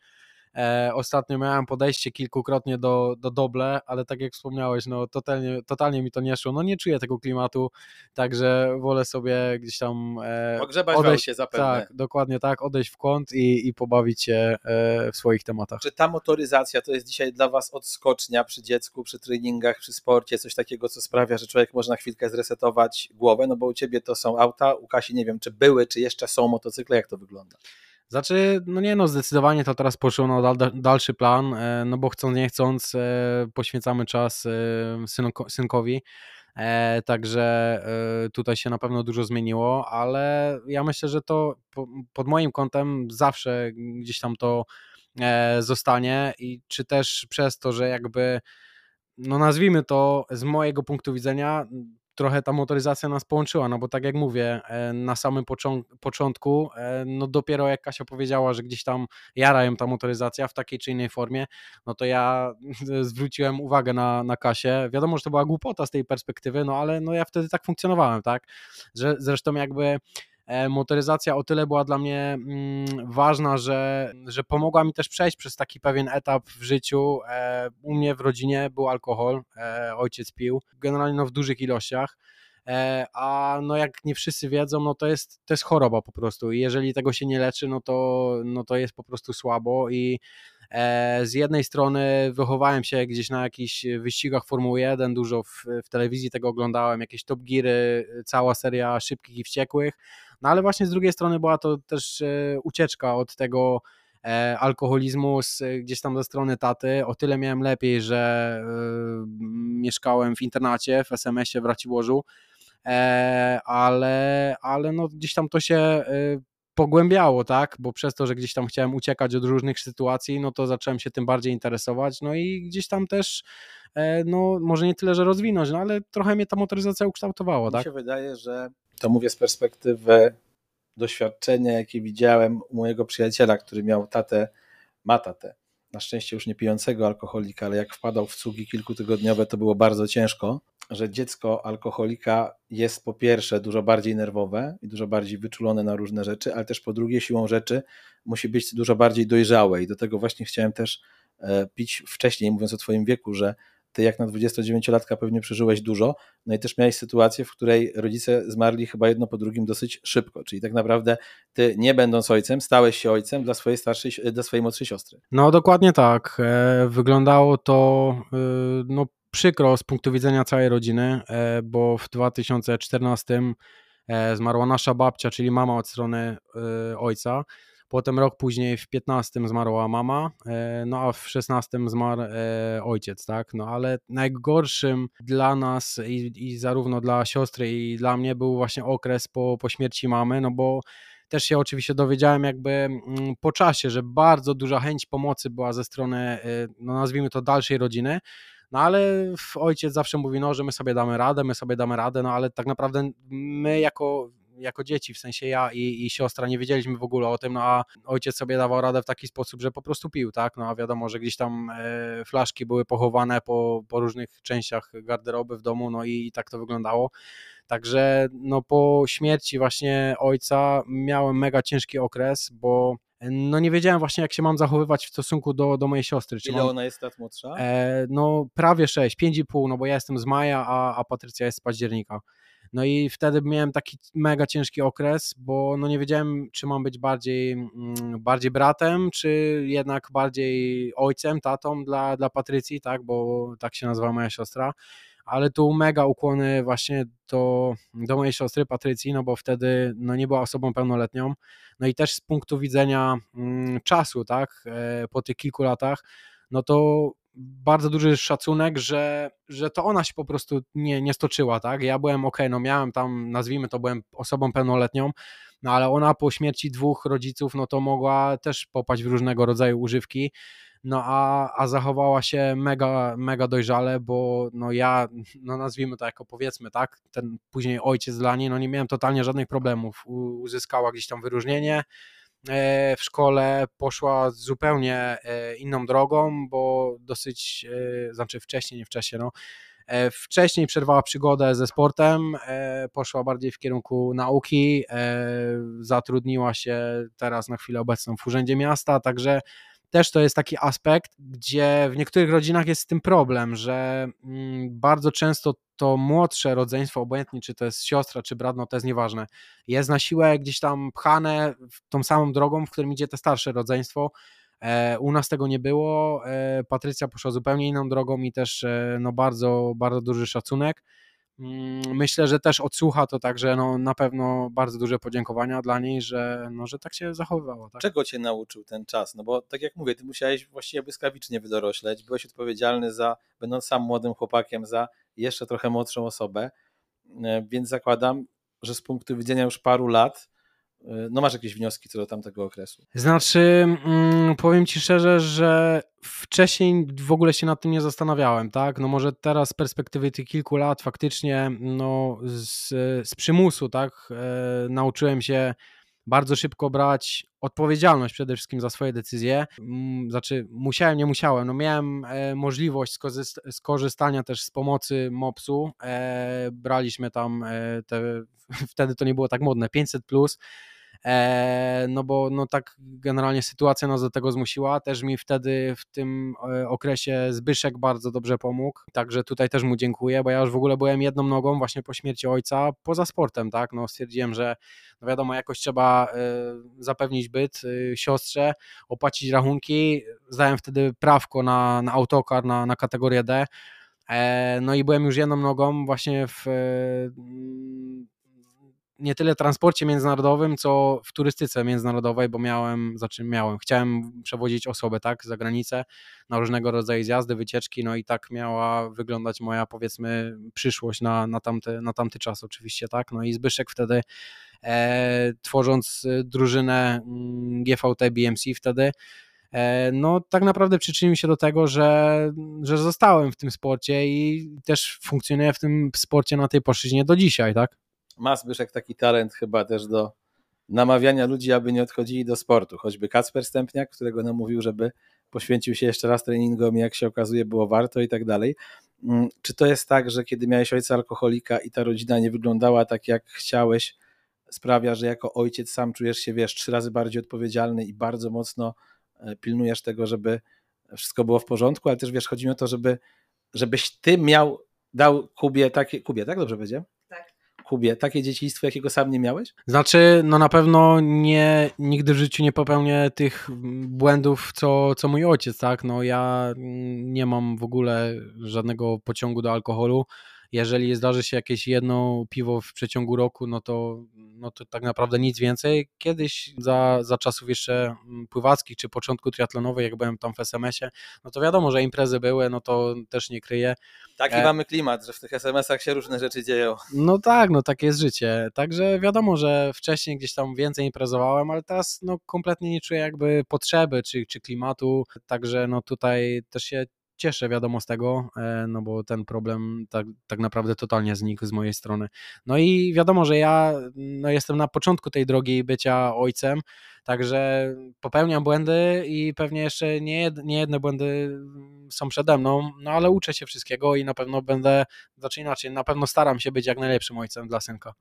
E, ostatnio miałem podejście kilkukrotnie do, do doble, ale tak jak wspomniałeś, no totalnie, totalnie mi to nie szło. No nie czuję tego klimatu, także wolę sobie gdzieś tam e, Pogrzebać odejść, się zapewne. Tak, dokładnie tak, odejść w kąt i, i pobawić się e, w swoich tematach. Czy ta motoryzacja to jest dzisiaj dla Was odskocznia przy dziecku, przy treningach, przy sporcie, coś takiego, co sprawia, że człowiek może na chwilkę zresetować głowę, no bo u Ciebie to są auta, u Kasi nie wiem, czy były, czy jeszcze są motocykle, jak to wygląda? Znaczy, no nie no, zdecydowanie to teraz poszło na dal, dalszy plan, e, no bo chcąc nie chcąc e, poświęcamy czas e, synkowi, także tutaj się na pewno dużo zmieniło, ale ja myślę, że to pod moim kątem zawsze gdzieś tam to zostanie i czy też przez to, że jakby no nazwijmy to z mojego punktu widzenia trochę ta motoryzacja nas połączyła, no bo tak jak mówię, e, na samym początku, e, no dopiero jak Kasia powiedziała, że gdzieś tam jara ją ta motoryzacja w takiej czy innej formie, no to ja zwróciłem uwagę na, na Kasię. Wiadomo, że to była głupota z tej perspektywy, no ale no ja wtedy tak funkcjonowałem, tak, że zresztą jakby motoryzacja o tyle była dla mnie mm, ważna, że, że pomogła mi też przejść przez taki pewien etap w życiu. E, u mnie w rodzinie był alkohol, e, ojciec pił, generalnie no w dużych ilościach. E, a no jak nie wszyscy wiedzą, no to jest, to jest choroba po prostu. I jeżeli tego się nie leczy, no to, no to jest po prostu słabo. I e, z jednej strony wychowałem się gdzieś na jakichś wyścigach Formuły 1, dużo w, w telewizji tego oglądałem, jakieś Top Geary, cała seria Szybkich i Wściekłych, no ale właśnie z drugiej strony była to też e, ucieczka od tego alkoholizmu z, gdzieś tam ze strony taty. O tyle miałem lepiej, że y, mieszkałem w internacie w SMS-ie w Raciborzu, ale, ale no gdzieś tam to się e, pogłębiało, tak, bo przez to, że gdzieś tam chciałem uciekać od różnych sytuacji, no to zacząłem się tym bardziej interesować, no i gdzieś tam też, e, no może nie tyle, że rozwinąć, no ale trochę mnie ta motoryzacja ukształtowała, tak. Mi się wydaje, że to mówię z perspektywy doświadczenia, jakie widziałem u mojego przyjaciela, który miał tatę, ma tatę, na szczęście już nie pijącego alkoholika, ale jak wpadał w cugi kilkutygodniowe, to było bardzo ciężko że dziecko alkoholika jest po pierwsze dużo bardziej nerwowe i dużo bardziej wyczulone na różne rzeczy, ale też po drugie siłą rzeczy musi być dużo bardziej dojrzałe i do tego właśnie chciałem też e, pić wcześniej, mówiąc o twoim wieku, że ty jak na 29-latka pewnie przeżyłeś dużo, no i też miałeś sytuację, w której rodzice zmarli chyba jedno po drugim dosyć szybko, czyli tak naprawdę ty nie będąc ojcem, stałeś się ojcem dla swojej starszej, dla swojej młodszej siostry. No dokładnie tak. E, wyglądało to e, no przykro z punktu widzenia całej rodziny, e, bo w 2014 e, zmarła nasza babcia, czyli mama od strony e, ojca. Potem rok później w 15 zmarła mama, no a w 16 zmarł ojciec, tak? No ale najgorszym dla nas i, i zarówno dla siostry i dla mnie był właśnie okres po, po śmierci mamy, no bo też się oczywiście dowiedziałem jakby mm, po czasie, że bardzo duża chęć pomocy była ze strony, no nazwijmy to dalszej rodziny, no ale ojciec zawsze mówi, no, że my sobie damy radę, my sobie damy radę, no ale tak naprawdę my jako jako dzieci, w sensie ja i, i siostra nie wiedzieliśmy w ogóle o tym, no a ojciec sobie dawał radę w taki sposób, że po prostu pił, tak, no a wiadomo, że gdzieś tam e, flaszki były pochowane po, po różnych częściach garderoby w domu, no i, i tak to wyglądało. Także no po śmierci właśnie ojca miałem mega ciężki okres, bo no nie wiedziałem właśnie, jak się mam zachowywać w stosunku do, do mojej siostry. Czy Ile mam, ona jest lat młodsza? E, no prawie 6, 5,5, no bo ja jestem z maja, a, a Patrycja jest z października. No i wtedy miałem taki mega ciężki okres, bo no nie wiedziałem, czy mam być bardziej, mm, bardziej bratem, czy jednak bardziej ojcem, tatą dla, dla Patrycji, tak, bo tak się nazywa moja siostra ale tu mega ukłony właśnie do, do mojej siostry Patrycji, no bo wtedy no nie była osobą pełnoletnią, no i też z punktu widzenia mm, czasu, tak, e, po tych kilku latach, no to bardzo duży szacunek, że, że to ona się po prostu nie, nie stoczyła, tak, ja byłem ok, no miałem tam, nazwijmy to, byłem osobą pełnoletnią, no ale ona po śmierci dwóch rodziców, no to mogła też popaść w różnego rodzaju używki, no a, a zachowała się mega, mega dojrzale, bo no ja, no nazwijmy to jako powiedzmy, tak, ten później ojciec dla niej, no nie miałem totalnie żadnych problemów, uzyskała gdzieś tam wyróżnienie, e, w szkole poszła zupełnie e, inną drogą, bo dosyć, e, znaczy wcześniej, nie wcześniej, no, Wcześniej przerwała przygodę ze sportem, poszła bardziej w kierunku nauki, zatrudniła się teraz na chwilę obecną w Urzędzie Miasta, także też to jest taki aspekt, gdzie w niektórych rodzinach jest z tym problem, że mm, bardzo często to młodsze rodzeństwo, obojętnie czy to jest siostra, czy brat, no to jest nieważne, jest na siłę gdzieś tam pchane tą samą drogą, w którym idzie to starsze rodzeństwo. E, u nas tego nie było. E, Patrycja poszła zupełnie inną drogą i też e, no bardzo, bardzo duży szacunek. Mm, myślę, że też odsłucha to także no, na pewno bardzo duże podziękowania dla niej, że, no, że tak się zachowywała. Tak? Czego cię nauczył ten czas? No bo tak jak mówię, ty musiałeś właściwie błyskawicznie wydorośleć, byłeś odpowiedzialny za, będąc sam młodym chłopakiem, za jeszcze trochę młodszą osobę, e, więc zakładam, że z punktu widzenia już paru lat no masz jakieś wnioski co do tamtego okresu? Znaczy, mm, powiem Ci szczerze, że wcześniej w ogóle się nad tym nie zastanawiałem, tak? No może teraz z perspektywy tych kilku lat faktycznie no z, z przymusu, tak? E, nauczyłem się bardzo szybko brać odpowiedzialność przede wszystkim za swoje decyzje. Znaczy, musiałem, nie musiałem. No miałem e, możliwość skorzystania też z pomocy MOPS-u. E, braliśmy tam e, te, wtedy to nie było tak modne, 500 plus no bo no tak generalnie sytuacja nas do tego zmusiła. Też mi wtedy w tym e, okresie Zbyszek bardzo dobrze pomógł, także tutaj też mu dziękuję, bo ja już w ogóle byłem jedną nogą właśnie po śmierci ojca poza sportem, tak, no stwierdziłem, że no wiadomo, jakoś trzeba e, zapewnić byt siostrze, opłacić rachunki, zdałem wtedy prawko na, na autokar, na, na kategorię D, no i byłem już jedną nogą właśnie w nie tyle transporcie międzynarodowym, co w turystyce międzynarodowej, bo miałem, znaczy miałem, chciałem przewozić osobę, tak, za granicę na różnego rodzaju zjazdy, wycieczki, no i tak miała wyglądać moja, powiedzmy, przyszłość na, na, tamty, na tamty czas oczywiście, tak, no i Zbyszek wtedy e, tworząc drużynę mm, GVT BMC wtedy, e, no tak naprawdę przyczynił się do tego, że, że zostałem w tym sporcie i też funkcjonuję w tym sporcie na tej płaszczyźnie do dzisiaj, tak? Ma Zbyszek taki talent chyba też do namawiania ludzi, aby nie odchodzili do sportu. Choćby Kacper Stępniak, którego namówił, żeby poświęcił się jeszcze raz treningom jak się okazuje było warto i tak dalej. Mm, czy to jest tak, że kiedy miałeś ojca alkoholika i ta rodzina nie wyglądała tak jak chciałeś, sprawia, że jako ojciec sam czujesz się, wiesz, trzy razy bardziej odpowiedzialny i bardzo mocno e, pilnujesz tego, żeby wszystko było w porządku, ale też wiesz, chodzi mi o to, żeby, żebyś ty miał, dał Kubie takie, Kubie, tak dobrze będzie? Kubie, takie dzieciństwo, jakiego sam nie miałeś? Znaczy, no na pewno nie, nigdy w życiu nie popełnię tych błędów, co, co mój ojciec, tak? No ja nie mam w ogóle żadnego pociągu do alkoholu. Jeżeli zdarzy się jakieś jedno piwo w przeciągu roku, no to, no to tak naprawdę nic więcej. Kiedyś za, za czasów jeszcze pływackich czy początku triatlonowej, jak byłem tam w SMS-ie, no to wiadomo, że imprezy były, no to też nie kryję. Taki e... mamy klimat, że w tych SMS-ach się różne rzeczy dzieją. No tak, no takie jest życie. Także wiadomo, że wcześniej gdzieś tam więcej imprezowałem, ale teraz no kompletnie nie czuję jakby potrzeby czy, czy klimatu, także no tutaj też się cieszę, wiadomo, z tego, e, no bo ten problem tak, tak naprawdę totalnie znikł z mojej strony. No i wiadomo, że ja no jestem na początku tej drogi bycia ojcem, także popełniam błędy i pewnie jeszcze nie, nie jedne błędy są przede mną, no ale uczę się wszystkiego i na pewno będę, znaczy inaczej, na pewno staram się być jak najlepszym ojcem dla synka.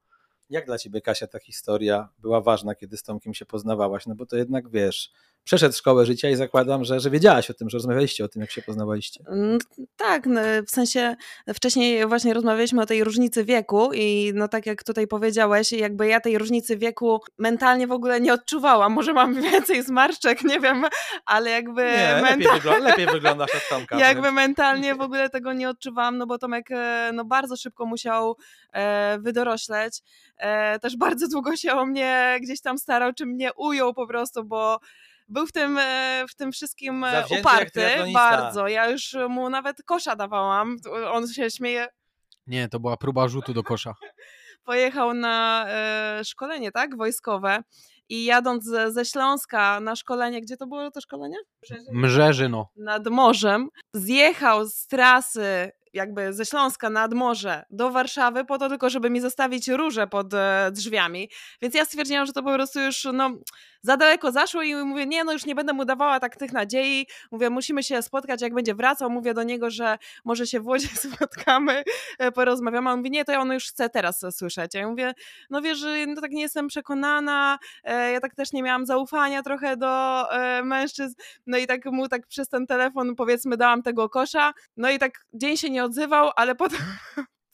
Jak dla ciebie, Kasia, ta historia była ważna, kiedy z Tomkiem się poznawałaś? No bo to jednak wiesz, przeszedł szkołę życia i zakładam, że, że wiedziałaś o tym, że rozmawialiście o tym, jak się poznawaliście. Mm, tak, no, w sensie wcześniej właśnie rozmawialiśmy o tej różnicy wieku i no tak jak tutaj powiedziałeś, jakby ja tej różnicy wieku mentalnie w ogóle nie odczuwałam. Może mam więcej zmarszczek, nie wiem, ale jakby... Nie, mental... lepiej, wygląda, lepiej wyglądasz od Tomka. jakby mentalnie w ogóle tego nie odczuwałam, no bo Tomek e, no bardzo szybko musiał e, wydorośleć. E, też bardzo długo się o mnie gdzieś tam starał, czy mnie ujął po prostu, bo był w tym, e, w tym wszystkim e, Zawzięty uparty bardzo. Ja już mu nawet kosza dawałam. On się śmieje. Nie, to była próba rzutu do kosza. Pojechał na e, szkolenie, tak? Wojskowe. I jadąc ze Śląska na szkolenie, gdzie to było to szkolenie? Mrzeżyno. Nad morzem. Zjechał z trasy jakby ze Śląska nad morze do Warszawy po to tylko, żeby mi zostawić róże pod drzwiami. Więc ja stwierdziłam, że to po prostu już no, za daleko zaszło i mówię, nie, no już nie będę mu dawała tak tych nadziei. Mówię, musimy się spotkać, jak będzie wracał. Mówię do niego, że może się w Łodzi spotkamy, e, porozmawiamy. On mówi, nie, to ja on już chce teraz słyszeć. Ja mówię, no wiesz, no tak nie jestem przekonana, e, ja tak też nie miałam zaufania trochę do mężczyzn. No i tak mu tak przez ten telefon powiedzmy dałam tego kosza. No i tak dzień się nie odzywał, ale potem,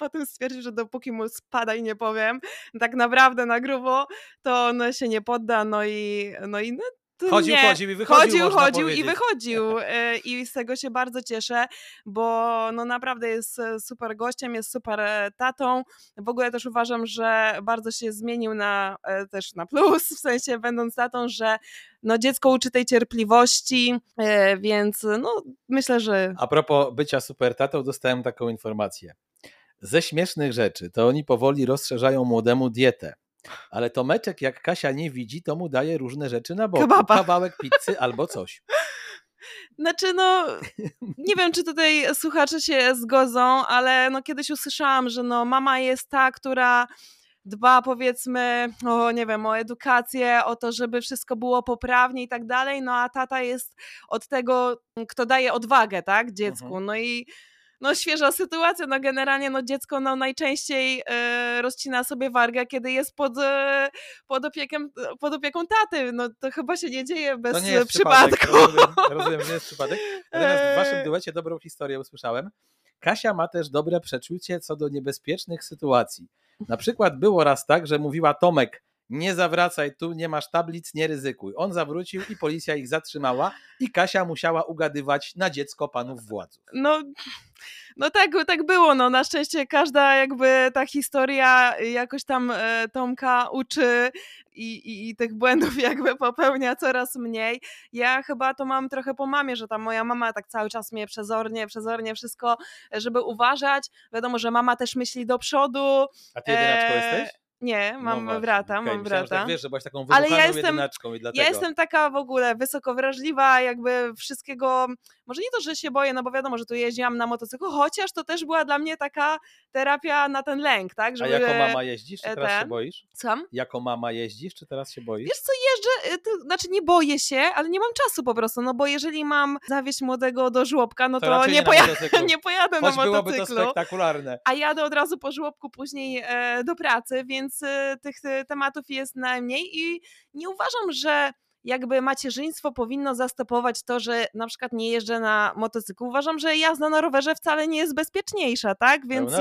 potem stwierdził, że dopóki mu spada i nie powiem tak naprawdę na grubo, to on się nie podda, no i, no i no, Chodził, nie. chodził i wychodził. Chodził, chodził powiedzieć. i wychodził. E, I z tego się bardzo cieszę, bo no naprawdę jest e, super gościem, jest super e, tatą. W ogóle też uważam, że bardzo się zmienił na też na plus, w sensie będąc tatą, że no dziecko uczy tej cierpliwości, więc no myślę, że... A propos bycia super tatą, dostałem taką informację. Ze śmiesznych rzeczy to oni powoli rozszerzają młodemu dietę. Ale Tomeczek, jak Kasia nie widzi, to mu daje różne rzeczy na bok. Kebaba. Kawałek pizzy albo coś. Znaczy, no, nie wiem, czy tutaj słuchacze się zgodzą, ale no kiedyś usłyszałam, że no mama jest ta, która dba powiedzmy o, nie wiem, o edukację, o to, żeby wszystko było poprawnie i tak dalej, no a tata jest od tego, kto daje odwagę, tak, dziecku. Mhm. No i no świeża sytuacja, no generalnie no dziecko no najczęściej e, rozcina sobie wargę, kiedy jest pod, e, pod, opiekiem, pod opieką taty, no to chyba się nie dzieje bez To nie jest przypadku. przypadek. Rozumiem, rozumiem, nie jest przypadek. Natomiast w waszym duecie dobrą historię usłyszałem. Kasia ma też dobre przeczucie co do niebezpiecznych sytuacji. Na przykład było raz tak, że mówiła Tomek, nie zawracaj tu, nie masz tablic, nie ryzykuj. On zawrócił i policja ich zatrzymała i Kasia musiała ugadywać na dziecko panów władzów. No, no tak, tak było. No, na szczęście każda jakby ta historia jakoś tam e, Tomka uczy i, i, i tych błędów jakby popełnia coraz mniej. Ja chyba to mam trochę po mamie, że tam moja mama tak cały czas mnie przezornie, przezornie wszystko, żeby uważać. Wiadomo, że mama też myśli do przodu. A ty jedynaczką E, jesteś? Nie, No mam właśnie, brata, okej, mam myślałem, że brata. Tak wiesz, że byłaś taką Ale ja jestem- jedynaczką i dlatego. Ja jestem taka w ogóle wysoko wrażliwa, jakby wszystkiego, może nie to, że się boję, no bo wiadomo, że tu jeździłam na motocyklu, chociaż to też była dla mnie taka terapia na ten lęk, tak? A Żeby... jako mama jeździsz, czy e, teraz się ten- boisz? Słucham? Jako mama jeździsz, czy teraz się boisz? Wiesz co, jeżdżę, y, to znaczy nie boję się, ale nie mam czasu po prostu, no bo jeżeli mam zawieźć młodego do żłobka, no To to, nie, nie poja- motocyklu. nie pojadę Choć na byłoby to motocyklu. spektakularne. a jadę od razu po żłobku później e, do pracy, więc e, tych e, tematów jest najmniej i nie uważam, że jakby macierzyństwo powinno zastopować to, że na przykład nie jeżdżę na motocyklu. Uważam, że jazda na rowerze wcale nie jest bezpieczniejsza, tak? Więc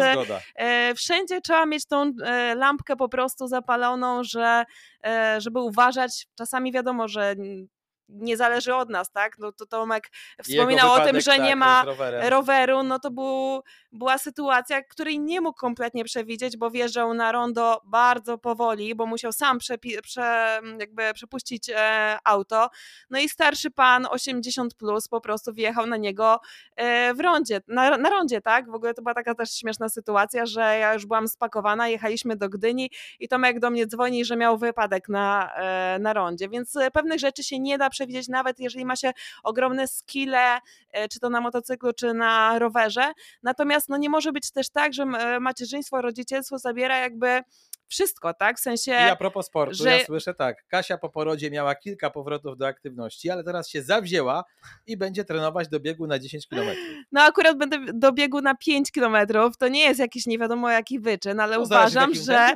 e, wszędzie trzeba mieć tą e, lampkę po prostu zapaloną, że, e, żeby uważać. Czasami wiadomo, że n- nie zależy od nas, tak? No to Tomek wspominał o tym, wypadek, że tak, nie ma roweru, no to był, była sytuacja, której nie mógł kompletnie przewidzieć, bo wjeżdżał na rondo bardzo powoli, bo musiał sam przepi- prze, jakby przepuścić e, auto. No i starszy pan 80 plus po prostu wjechał na niego e, w rondzie, na, na rondzie, tak? W ogóle to była taka też śmieszna sytuacja, że ja już byłam spakowana, jechaliśmy do Gdyni i Tomek do mnie dzwoni, że miał wypadek na, e, na rondzie, więc e, pewnych rzeczy się nie da przewidzieć, nawet jeżeli ma się ogromne skille, e, czy to na motocyklu, czy na rowerze. Natomiast no, nie może być też tak, że e, macierzyństwo, rodzicielstwo zabiera jakby wszystko, tak? W sensie. I a propos sportu, że- ja słyszę tak, Kasia po porodzie miała kilka powrotów do aktywności, ale teraz się zawzięła i będzie trenować do biegu na 10 km. No akurat będę do biegu na 5 kilometrów. To nie jest jakiś nie wiadomo jaki wyczyn, ale uważam, że.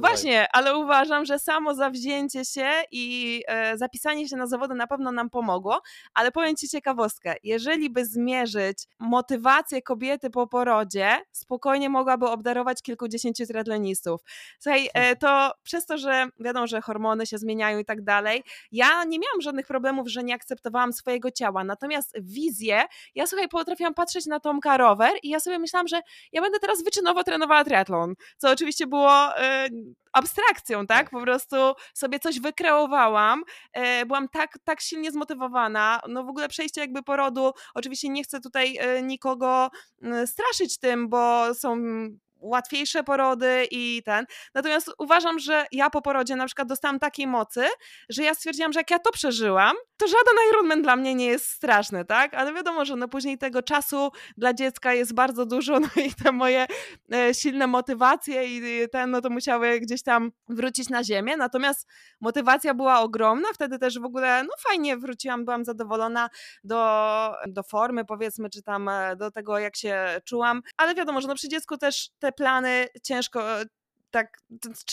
No. Właśnie, ale uważam, że samo zawzięcie się i e, zapisanie się na zawody na pewno nam pomogło, ale powiem Ci ciekawostkę. Jeżeli by zmierzyć motywację kobiety po porodzie, spokojnie mogłaby obdarować kilkudziesięciu triatlonistów. Słuchaj, e, to przez to, że wiadomo, że hormony się zmieniają i tak dalej, ja nie miałam żadnych problemów, że nie akceptowałam swojego ciała, natomiast wizję, ja słuchaj, potrafiłam patrzeć na Tomka rower i ja sobie myślałam, że ja będę teraz wyczynowo trenowała triatlon, co oczywiście było e, abstrakcją, tak? Po prostu sobie coś wykreowałam, e, byłam tak, tak silnie zmotywowana, no w ogóle przejście jakby porodu, oczywiście nie chcę tutaj nikogo m, straszyć tym, bo są łatwiejsze porody i ten. Natomiast uważam, że ja po porodzie na przykład dostałam takiej mocy, że ja stwierdziłam, że jak ja to przeżyłam, to żaden Ironman dla mnie nie jest straszny, tak? Ale wiadomo, że no później tego czasu dla dziecka jest bardzo dużo, no i te moje e, silne motywacje i ten, no to musiały gdzieś tam wrócić na ziemię. Natomiast motywacja była ogromna, wtedy też w ogóle, no fajnie wróciłam, byłam zadowolona do, do formy, powiedzmy, czy tam e, do tego, jak się czułam. Ale wiadomo, że no przy dziecku też te plany ciężko. e, Tak,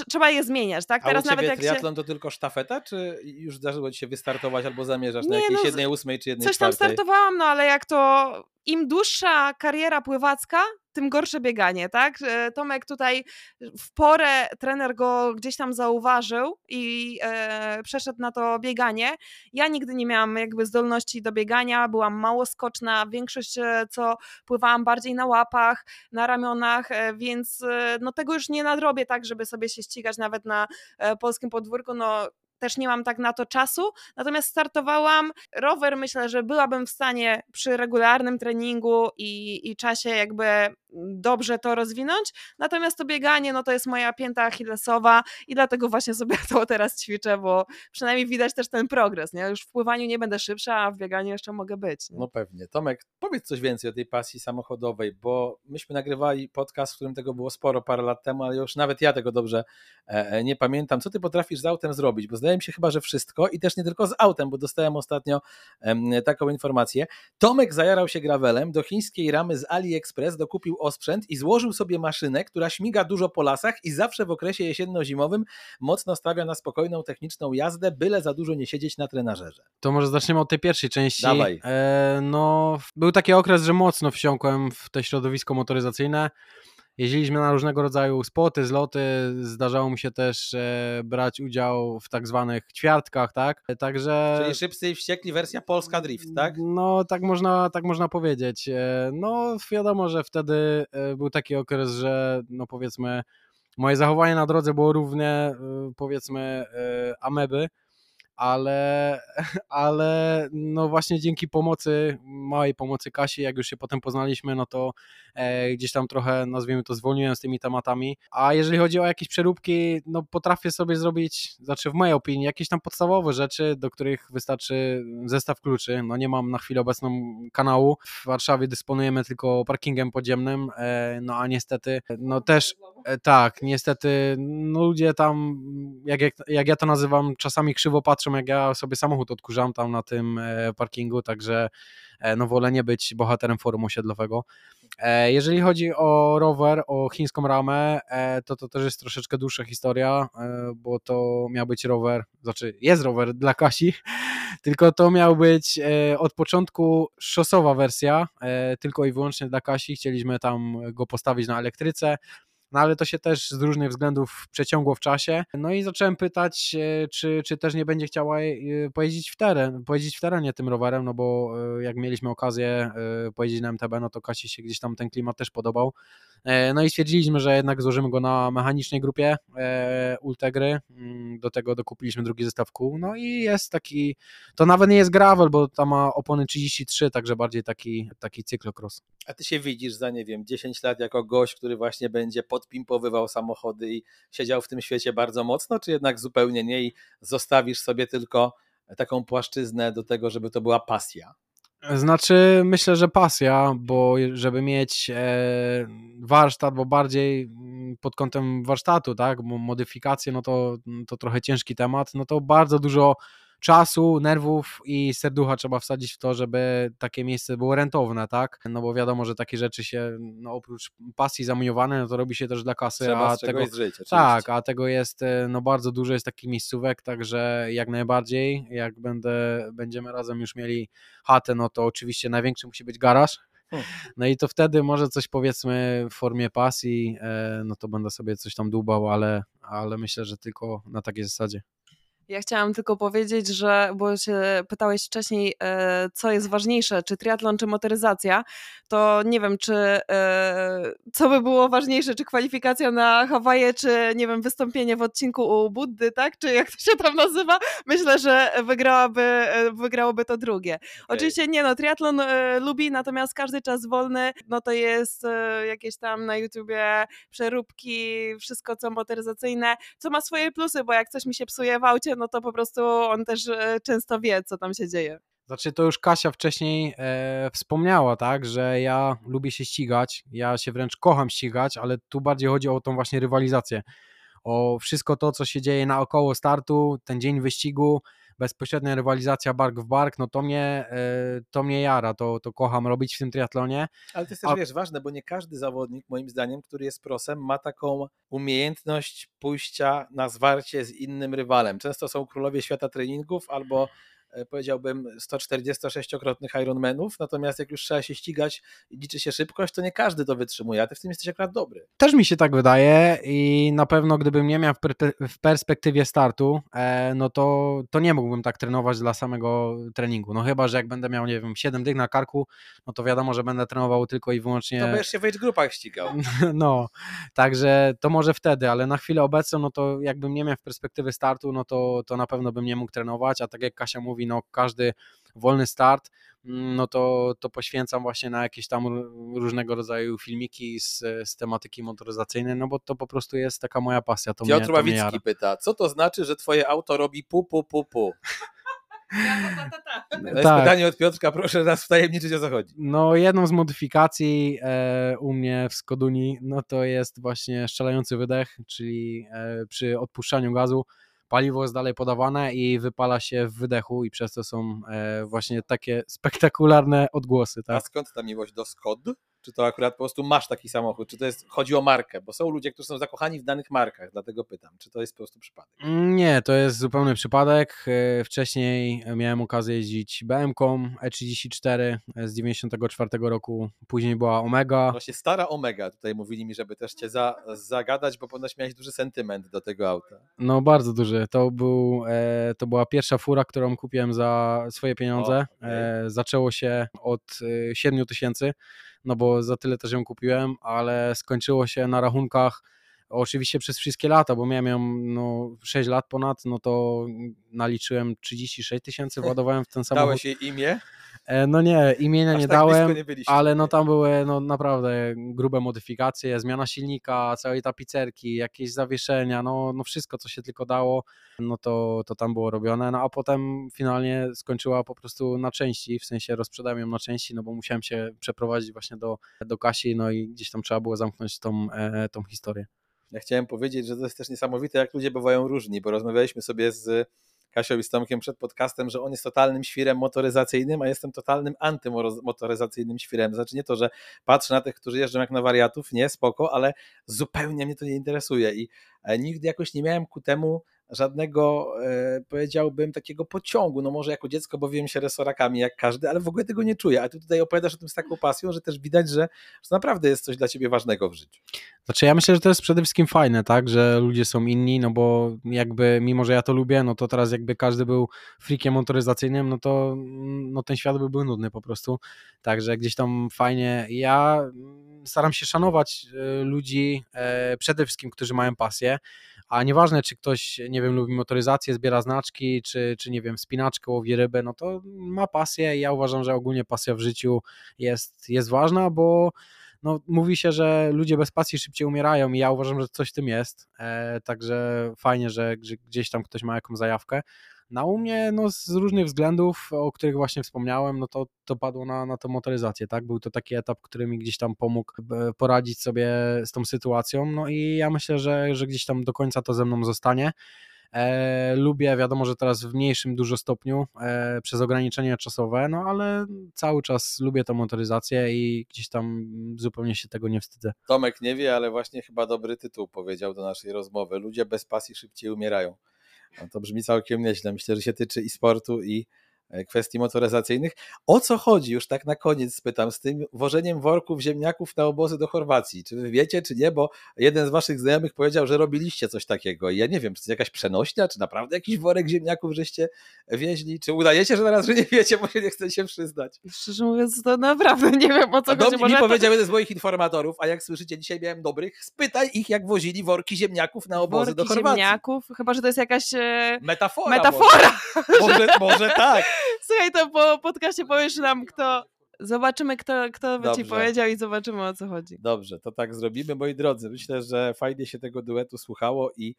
trzeba je zmieniać, tak? A Teraz u ciebie nawet jak się. triatlon to tylko sztafeta, czy już zdarzyło ci się wystartować albo zamierzasz na Nie, jakiejś no, jednej ósmej czy jednej Coś tam czwartej? startowałam, no ale jak to im dłuższa kariera pływacka, tym gorsze bieganie, tak? Tomek tutaj w porę trener go gdzieś tam zauważył i e, przeszedł na to bieganie. Ja nigdy nie miałam jakby zdolności do biegania, byłam mało skoczna, większość e, co pływałam bardziej na łapach, na ramionach, e, więc e, no tego już nie nadrobię tak, żeby sobie się ścigać nawet na polskim podwórku, no też nie mam tak na to czasu, natomiast startowałam. Rower myślę, że byłabym w stanie przy regularnym treningu i, i czasie jakby dobrze to rozwinąć, natomiast to bieganie, no to jest moja pięta achillesowa i dlatego właśnie sobie to teraz ćwiczę, bo przynajmniej widać też ten progres, nie? Już w pływaniu nie będę szybsza, a w bieganiu jeszcze mogę być. Nie? No pewnie. Tomek, powiedz coś więcej o tej pasji samochodowej, bo myśmy nagrywali podcast, w którym tego było sporo parę lat temu, ale już nawet ja tego dobrze e, nie pamiętam. Co ty potrafisz z autem zrobić? Bo zdaje mi się chyba, że wszystko i też nie tylko z autem, bo dostałem ostatnio taką informację. Tomek zajarał się gravelem, do chińskiej ramy z AliExpress dokupił osprzęt i złożył sobie maszynę, która śmiga dużo po lasach i zawsze w okresie jesienno-zimowym mocno stawia na spokojną techniczną jazdę, byle za dużo nie siedzieć na trenażerze. To może zaczniemy od tej pierwszej części. Dawaj. E, no, był taki okres, że mocno wsiąkłem w to środowisko motoryzacyjne. Jeździliśmy na różnego rodzaju spoty, zloty, zdarzało mi się też e, brać udział w tak zwanych ćwiartkach, tak? Także... Czyli szybcy i wściekli wersja polska drift, tak? No, tak można, tak można powiedzieć. E, no, wiadomo, że wtedy e, był taki okres, że no powiedzmy moje zachowanie na drodze było równie e, powiedzmy e, ameby, ale, ale no właśnie dzięki pomocy, małej pomocy Kasi, jak już się potem poznaliśmy, no to e, gdzieś tam trochę, nazwijmy to, zwolniłem z tymi tematami. A jeżeli chodzi o jakieś przeróbki, no potrafię sobie zrobić, znaczy w mojej opinii, jakieś tam podstawowe rzeczy, do których wystarczy zestaw kluczy. No nie mam na chwilę obecną kanału. W Warszawie dysponujemy tylko parkingiem podziemnym, e, no a niestety, no też E, tak, niestety no ludzie tam, jak, jak, jak ja to nazywam, czasami krzywo patrzą, jak ja sobie samochód odkurzam tam na tym e, parkingu, także e, no wolę nie być bohaterem forum osiedlowego. Jeżeli chodzi o rower, o chińską ramę, to to też jest troszeczkę dłuższa historia, bo to miał być rower, znaczy jest rower dla Kasi, tylko to miał być od początku szosowa wersja, tylko i wyłącznie dla Kasi. Chcieliśmy tam go postawić na elektryce, no ale to się też z różnych względów przeciągło w czasie. No i zacząłem pytać, e, czy, czy też nie będzie chciała e, pojeździć w teren, pojeździć w terenie tym rowerem, no bo e, jak mieliśmy okazję pojeździć na MTB, no to Kasi się gdzieś tam ten klimat też podobał. No i stwierdziliśmy, że jednak złożymy go na mechanicznej grupie Ultegry. Mm, do tego dokupiliśmy drugi zestaw kół. No i jest taki, to nawet nie jest gravel, bo tam ma opony 33, także bardziej taki, taki cyklocross. A ty się widzisz za, nie wiem, 10 lat jako gość, który właśnie będzie podpimpowywał samochody i siedział w tym świecie bardzo mocno, czy jednak zupełnie nie i zostawisz sobie tylko taką płaszczyznę do tego, żeby to była pasja? Znaczy, myślę, że pasja, bo żeby mieć e, warsztat, bo bardziej mm, pod kątem warsztatu, tak, modyfikacje, no to, to trochę ciężki temat, no to bardzo dużo czasu, nerwów i serducha trzeba wsadzić w to, żeby takie miejsce było rentowne, tak? No bo wiadomo, że takie rzeczy się, no oprócz pasji zamiłowane, no to robi się też dla kasy, trzeba a tego żyć, tak, a tego jest, e, no bardzo dużo jest takich miejscówek, także jak najbardziej, jak będę, będziemy razem już mieli chatę, no to oczywiście największy musi być garaż, hmm. no i to wtedy może coś powiedzmy w formie pasji, e, no to będę sobie coś tam dłubał, ale, ale myślę, że tylko na takiej zasadzie. Ja chciałam tylko powiedzieć, że, bo się pytałeś wcześniej, e, co jest ważniejsze, czy triatlon, czy motoryzacja, to nie wiem, czy e, co by było ważniejsze, czy kwalifikacja na Hawaje, czy nie wiem, wystąpienie w odcinku u Buddy, tak? Czy jak to się tam nazywa? Myślę, że wygrałaby, e, wygrałoby to drugie. Okay. Oczywiście nie, no, triatlon lubi, natomiast każdy czas wolny, no to jest jakieś tam na YouTubie przeróbki, wszystko co motoryzacyjne, co ma swoje plusy, bo jak coś mi się psuje w aucie, no to po prostu on też e, często wie, co tam się dzieje. Znaczy to już Kasia wcześniej e, wspomniała, tak, że ja lubię się ścigać, ja się wręcz kocham ścigać, ale tu bardziej chodzi o tą właśnie rywalizację, o wszystko to, co się dzieje naokoło startu, ten dzień wyścigu, bezpośrednia rywalizacja bark w bark, no to mnie, e, to mnie jara, to, to kocham robić w tym triatlonie. Ale to jest też, A... wiesz, ważne, bo nie każdy zawodnik, moim zdaniem, który jest prosem, ma taką umiejętność pójścia na zwarcie z innym rywalem. Często są królowie świata treningów albo powiedziałbym 146-krotnych Ironmanów, natomiast jak już trzeba się ścigać i liczy się szybkość, to nie każdy to wytrzymuje, a ty w tym jesteś akurat dobry. Też mi się tak wydaje i na pewno gdybym nie miał w perspektywie startu, e, no to, to nie mógłbym tak trenować dla samego treningu, no chyba, że jak będę miał, nie wiem, 7 dych na karku, no to wiadomo, że będę trenował tylko i wyłącznie... To będziesz się w age grupach ścigał. No, także to może wtedy, ale na chwilę obecną, no to jakbym nie miał w perspektywie startu, no to, to na pewno bym nie mógł trenować, a tak jak Kasia mówi, robi, no każdy wolny start, mm, no to, to poświęcam właśnie na jakieś tam różnego rodzaju filmiki z, z tematyki motoryzacyjnej, no bo to po prostu jest taka moja pasja. To Piotr mnie, to mnie Ławicki pyta, co to znaczy, że twoje auto robi pu, pu, pu, pu? To jest Tak. pytanie od Piotrka, proszę nas wtajemniczyć o co chodzi. No, jedną z modyfikacji e, u mnie w Skoduni, no to jest właśnie strzelający wydech, czyli e, przy odpuszczaniu gazu paliwo jest dalej podawane i wypala się w wydechu i przez to są e, właśnie takie spektakularne odgłosy, A tak? skąd ta miłość do Skod? Czy to akurat po prostu masz taki samochód? Czy to jest, chodzi o markę? Bo są ludzie, którzy są zakochani w danych markach, dlatego pytam, czy to jest po prostu przypadek? Nie, to jest zupełny przypadek. E, Wcześniej miałem okazję jeździć BM-ką E34 z 94 roku, później była Omega. Właśnie stara Omega, tutaj mówili mi, żeby też cię za, zagadać, bo ponoć miałeś duży sentyment do tego auta. No bardzo duży. To, był, e, to była pierwsza fura, którą kupiłem za swoje pieniądze. O, e, zaczęło się od e, 7 tysięcy, no bo za tyle też ją kupiłem, ale skończyło się na rachunkach oczywiście przez wszystkie lata, bo miałem ją no, 6 lat ponad, no to naliczyłem 36 tysięcy, władowałem w ten samochód. Dałeś jej imię? E, no nie, imienia Aż nie tak dałem. nie. Ale no tam były no, naprawdę grube modyfikacje, zmiana silnika, całej tapicerki, jakieś zawieszenia, no, no wszystko co się tylko dało, no to, to tam było robione, no a potem finalnie skończyła po prostu na części, w sensie rozprzedałem ją na części, no bo musiałem się przeprowadzić właśnie do, do Kasi, no i gdzieś tam trzeba było zamknąć tą, e, tą historię. Chciałem powiedzieć, że to jest też niesamowite, jak ludzie bywają różni, bo rozmawialiśmy sobie z Kasią i z Tomkiem przed podcastem, że on jest totalnym świrem motoryzacyjnym, a jestem totalnym antymotoryzacyjnym świrem. Znaczy nie to, że patrzę na tych, którzy jeżdżą jak na wariatów, nie, spoko, ale zupełnie mnie to nie interesuje i e, nigdy jakoś nie miałem ku temu żadnego, e, powiedziałbym, takiego pociągu. No może jako dziecko bawiłem się resorakami jak każdy, ale w ogóle tego nie czuję. A ty tutaj opowiadasz o tym z taką pasją, że też widać, że, że naprawdę jest coś dla ciebie ważnego w życiu. Znaczy ja myślę, że to jest przede wszystkim fajne, tak, że ludzie są inni, no bo jakby mimo, że ja to lubię, no to teraz jakby każdy był freakiem motoryzacyjnym, no to no ten świat by był nudny po prostu, także gdzieś tam fajnie, ja mm, staram się szanować e, ludzi e, przede wszystkim, którzy mają pasję, a nieważne, czy ktoś, nie wiem, lubi motoryzację, zbiera znaczki, czy, czy nie wiem, spinaczkę, łowi rybę, no to ma pasję i ja uważam, że ogólnie pasja w życiu jest, jest ważna, bo no, mówi się, że ludzie bez pasji szybciej umierają i ja uważam, że coś w tym jest, e, także fajnie, że, że gdzieś tam ktoś ma jakąś zajawkę. Na u mnie no, z różnych względów, o których właśnie wspomniałem, no to, to padło na, na tą motoryzację, tak? Był to taki etap, który mi gdzieś tam pomógł poradzić sobie z tą sytuacją, no i ja myślę, że, że gdzieś tam do końca to ze mną zostanie. E, lubię, wiadomo, że teraz w mniejszym dużo stopniu e, przez ograniczenia czasowe, no ale cały czas lubię tą motoryzację i gdzieś tam zupełnie się tego nie wstydzę. Tomek nie wie, ale właśnie chyba dobry tytuł powiedział do naszej rozmowy. Ludzie bez pasji szybciej umierają. No to brzmi całkiem nieźle. Myślę, że się tyczy i sportu, i kwestii motoryzacyjnych. O co chodzi, już tak na koniec spytam, z tym wożeniem worków ziemniaków na obozy do Chorwacji? Czy wy wiecie, czy nie? Bo jeden z waszych znajomych powiedział, że robiliście coś takiego. I ja nie wiem, czy to jest jakaś przenośnia, czy naprawdę jakiś worek ziemniaków żeście wieźli? Czy udajecie, że teraz, że nie wiecie, bo się nie chcecie przyznać? Szczerze mówiąc, to naprawdę nie wiem o co A chodzi. mnie mi to- powiedział jeden z moich informatorów, a jak słyszycie, dzisiaj miałem dobrych, spytaj ich, jak wozili worki ziemniaków na obozy worki do Chorwacji. ziemniaków, chyba że to jest jakaś e, Metafora. metafora. Może, może, może tak. Słuchaj, to po podcaście powiesz nam, kto. Zobaczymy, kto, kto by ci Dobrze. powiedział i zobaczymy o co chodzi. Dobrze, to tak zrobimy, moi drodzy. Myślę, że fajnie się tego duetu słuchało i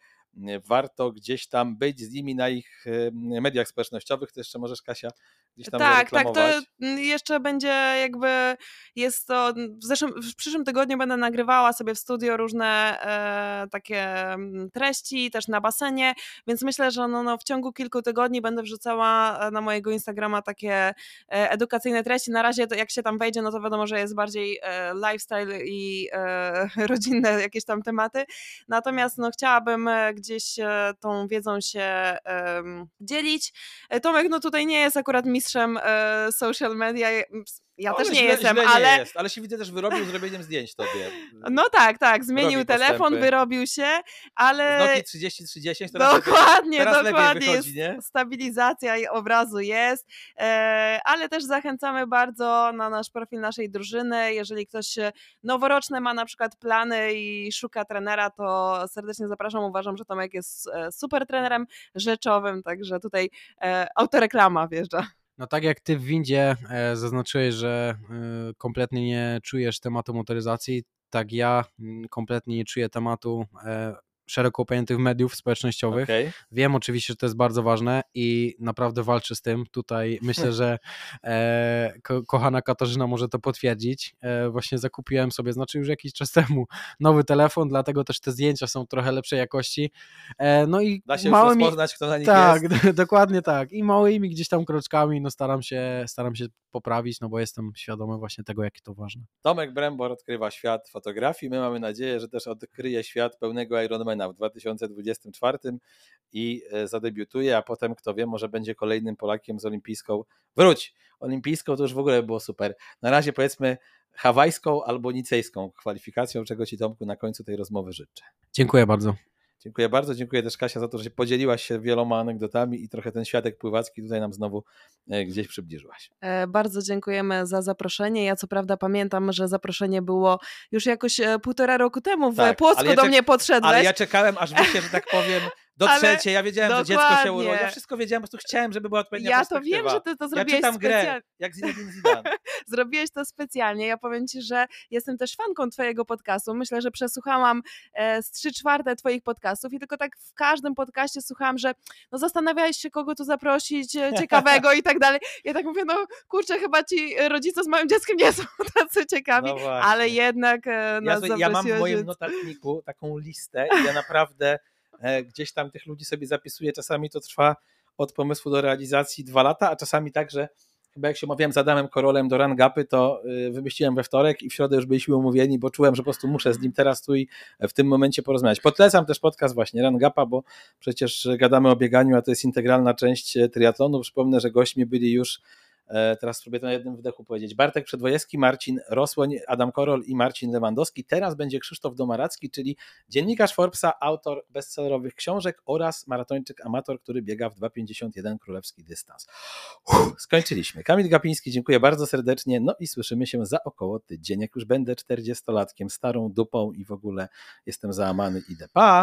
warto gdzieś tam być z nimi na ich mediach społecznościowych. To jeszcze możesz, Kasia, gdzieś tam Tak, tak, to jeszcze będzie jakby jest to w, zeszłym, w przyszłym tygodniu będę nagrywała sobie w studio różne e, takie treści, też na basenie, więc myślę, że no, no, w ciągu kilku tygodni będę wrzucała e, na mojego Instagrama takie e, edukacyjne treści. Na razie to jak się tam wejdzie, no to wiadomo, że jest bardziej e, lifestyle i e, rodzinne jakieś tam tematy. Natomiast no, chciałabym e, gdzieś e, tą wiedzą się dzielić. E, Tomek no tutaj nie jest akurat mistrzem e, social media. Ja też nie źle, jestem, źle nie ale jest, ale się widzę też wyrobił zrobieniem zdjęć tobie. no tak, tak, zmienił Robi telefon, postępy. wyrobił się, Z ale Nokia 3030 teraz lepiej- dokładnie, teraz dokładnie wychodzi, jest, stabilizacja i obrazu jest, e, ale też zachęcamy bardzo na nasz profil naszej drużyny, jeżeli ktoś noworoczne ma na przykład plany i szuka trenera, to serdecznie zapraszam, uważam, że Tomek jest e, super trenerem rzeczowym, także tutaj e, autoreklama wjeżdża. No tak jak ty w windzie e, zaznaczyłeś, że e, kompletnie nie czujesz tematu motoryzacji, tak ja mm, kompletnie nie czuję tematu e, szeroko pojętych mediów społecznościowych. Okej. Wiem oczywiście, że to jest bardzo ważne i naprawdę walczę z tym. Tutaj myślę, że e, ko kochana Katarzyna może to potwierdzić. E, właśnie zakupiłem sobie, znaczy już jakiś czas temu, nowy telefon, dlatego też te zdjęcia są trochę lepszej jakości. E, no i Da się już małymi, rozpoznać, kto na nich tak, jest. dokładnie tak. I małymi gdzieś tam kroczkami no staram się, staram się poprawić, no bo jestem świadomy właśnie tego, jakie to ważne. Tomek Brembor odkrywa świat fotografii. My mamy nadzieję, że też odkryje świat pełnego Ironmana w 2024 i e, zadebiutuje, a potem, kto wie, może będzie kolejnym Polakiem z olimpijską. Wróć! Olimpijską to już w ogóle było super. Na razie powiedzmy hawajską albo nicejską kwalifikacją, czego Ci Tomku na końcu tej rozmowy życzę. Dziękuję bardzo. Dziękuję bardzo, dziękuję też Kasia za to, że się podzieliłaś się wieloma anegdotami i trochę ten światek pływacki tutaj nam znowu e, gdzieś przybliżyłaś. E, Bardzo dziękujemy za zaproszenie. Ja co prawda pamiętam, że zaproszenie było już jakoś e, półtora roku temu. W Tak, Płocku do mnie podszedłeś. Ale ja czekałem, aż wy się, że tak powiem, Ale dotrzecie. Ja wiedziałem, że dziecko się dokładnie. urodzi. Ja wszystko wiedziałem, po prostu chciałem, żeby była odpowiednia Ja to wiem, że ty to Ja zrobiłeś czytam grę, specjalnie. jak Zinedine Zidane. Zrobiłeś to specjalnie. Ja powiem ci, że jestem też fanką twojego podcastu. Myślę, że przesłuchałam e, z trzy czwarte twoich podcastów i tylko tak w każdym podcaście słuchałam, że no zastanawiałeś się, kogo tu zaprosić e, ciekawego i tak dalej. Ja tak mówię, no kurczę, chyba ci rodzice z małym dzieckiem nie są tacy ciekawi, No ale jednak e, Ja, nas sobie- ja mam w moim notatniku taką listę i ja naprawdę gdzieś tam tych ludzi sobie zapisuję. Czasami to trwa od pomysłu do realizacji dwa lata, a czasami tak, że chyba jak się umawiałem z Adamem Korolem do Rangapy, to y, wymyśliłem we wtorek i w środę już byliśmy umówieni, bo czułem, że po prostu muszę z nim teraz tu i w tym momencie porozmawiać. Podlecam też podcast właśnie Rangapa, bo przecież gadamy o bieganiu, a to jest integralna część e, triatlonu. Przypomnę, że gośćmi byli już E, Teraz spróbuję to na jednym wdechu powiedzieć. Bartek Przedwojewski, Marcin Rosłoń, Adam Korol i Marcin Lewandowski. Teraz będzie Krzysztof Domaracki, czyli dziennikarz Forbesa, autor bestsellerowych książek oraz maratończyk amator, który biega w 2,51 królewski dystans. Uff, skończyliśmy. Kamil Gapiński, dziękuję bardzo serdecznie. No i słyszymy się za około tydzień. Jak już będę 40-latkiem, starą dupą i w ogóle jestem załamany, idę. Pa!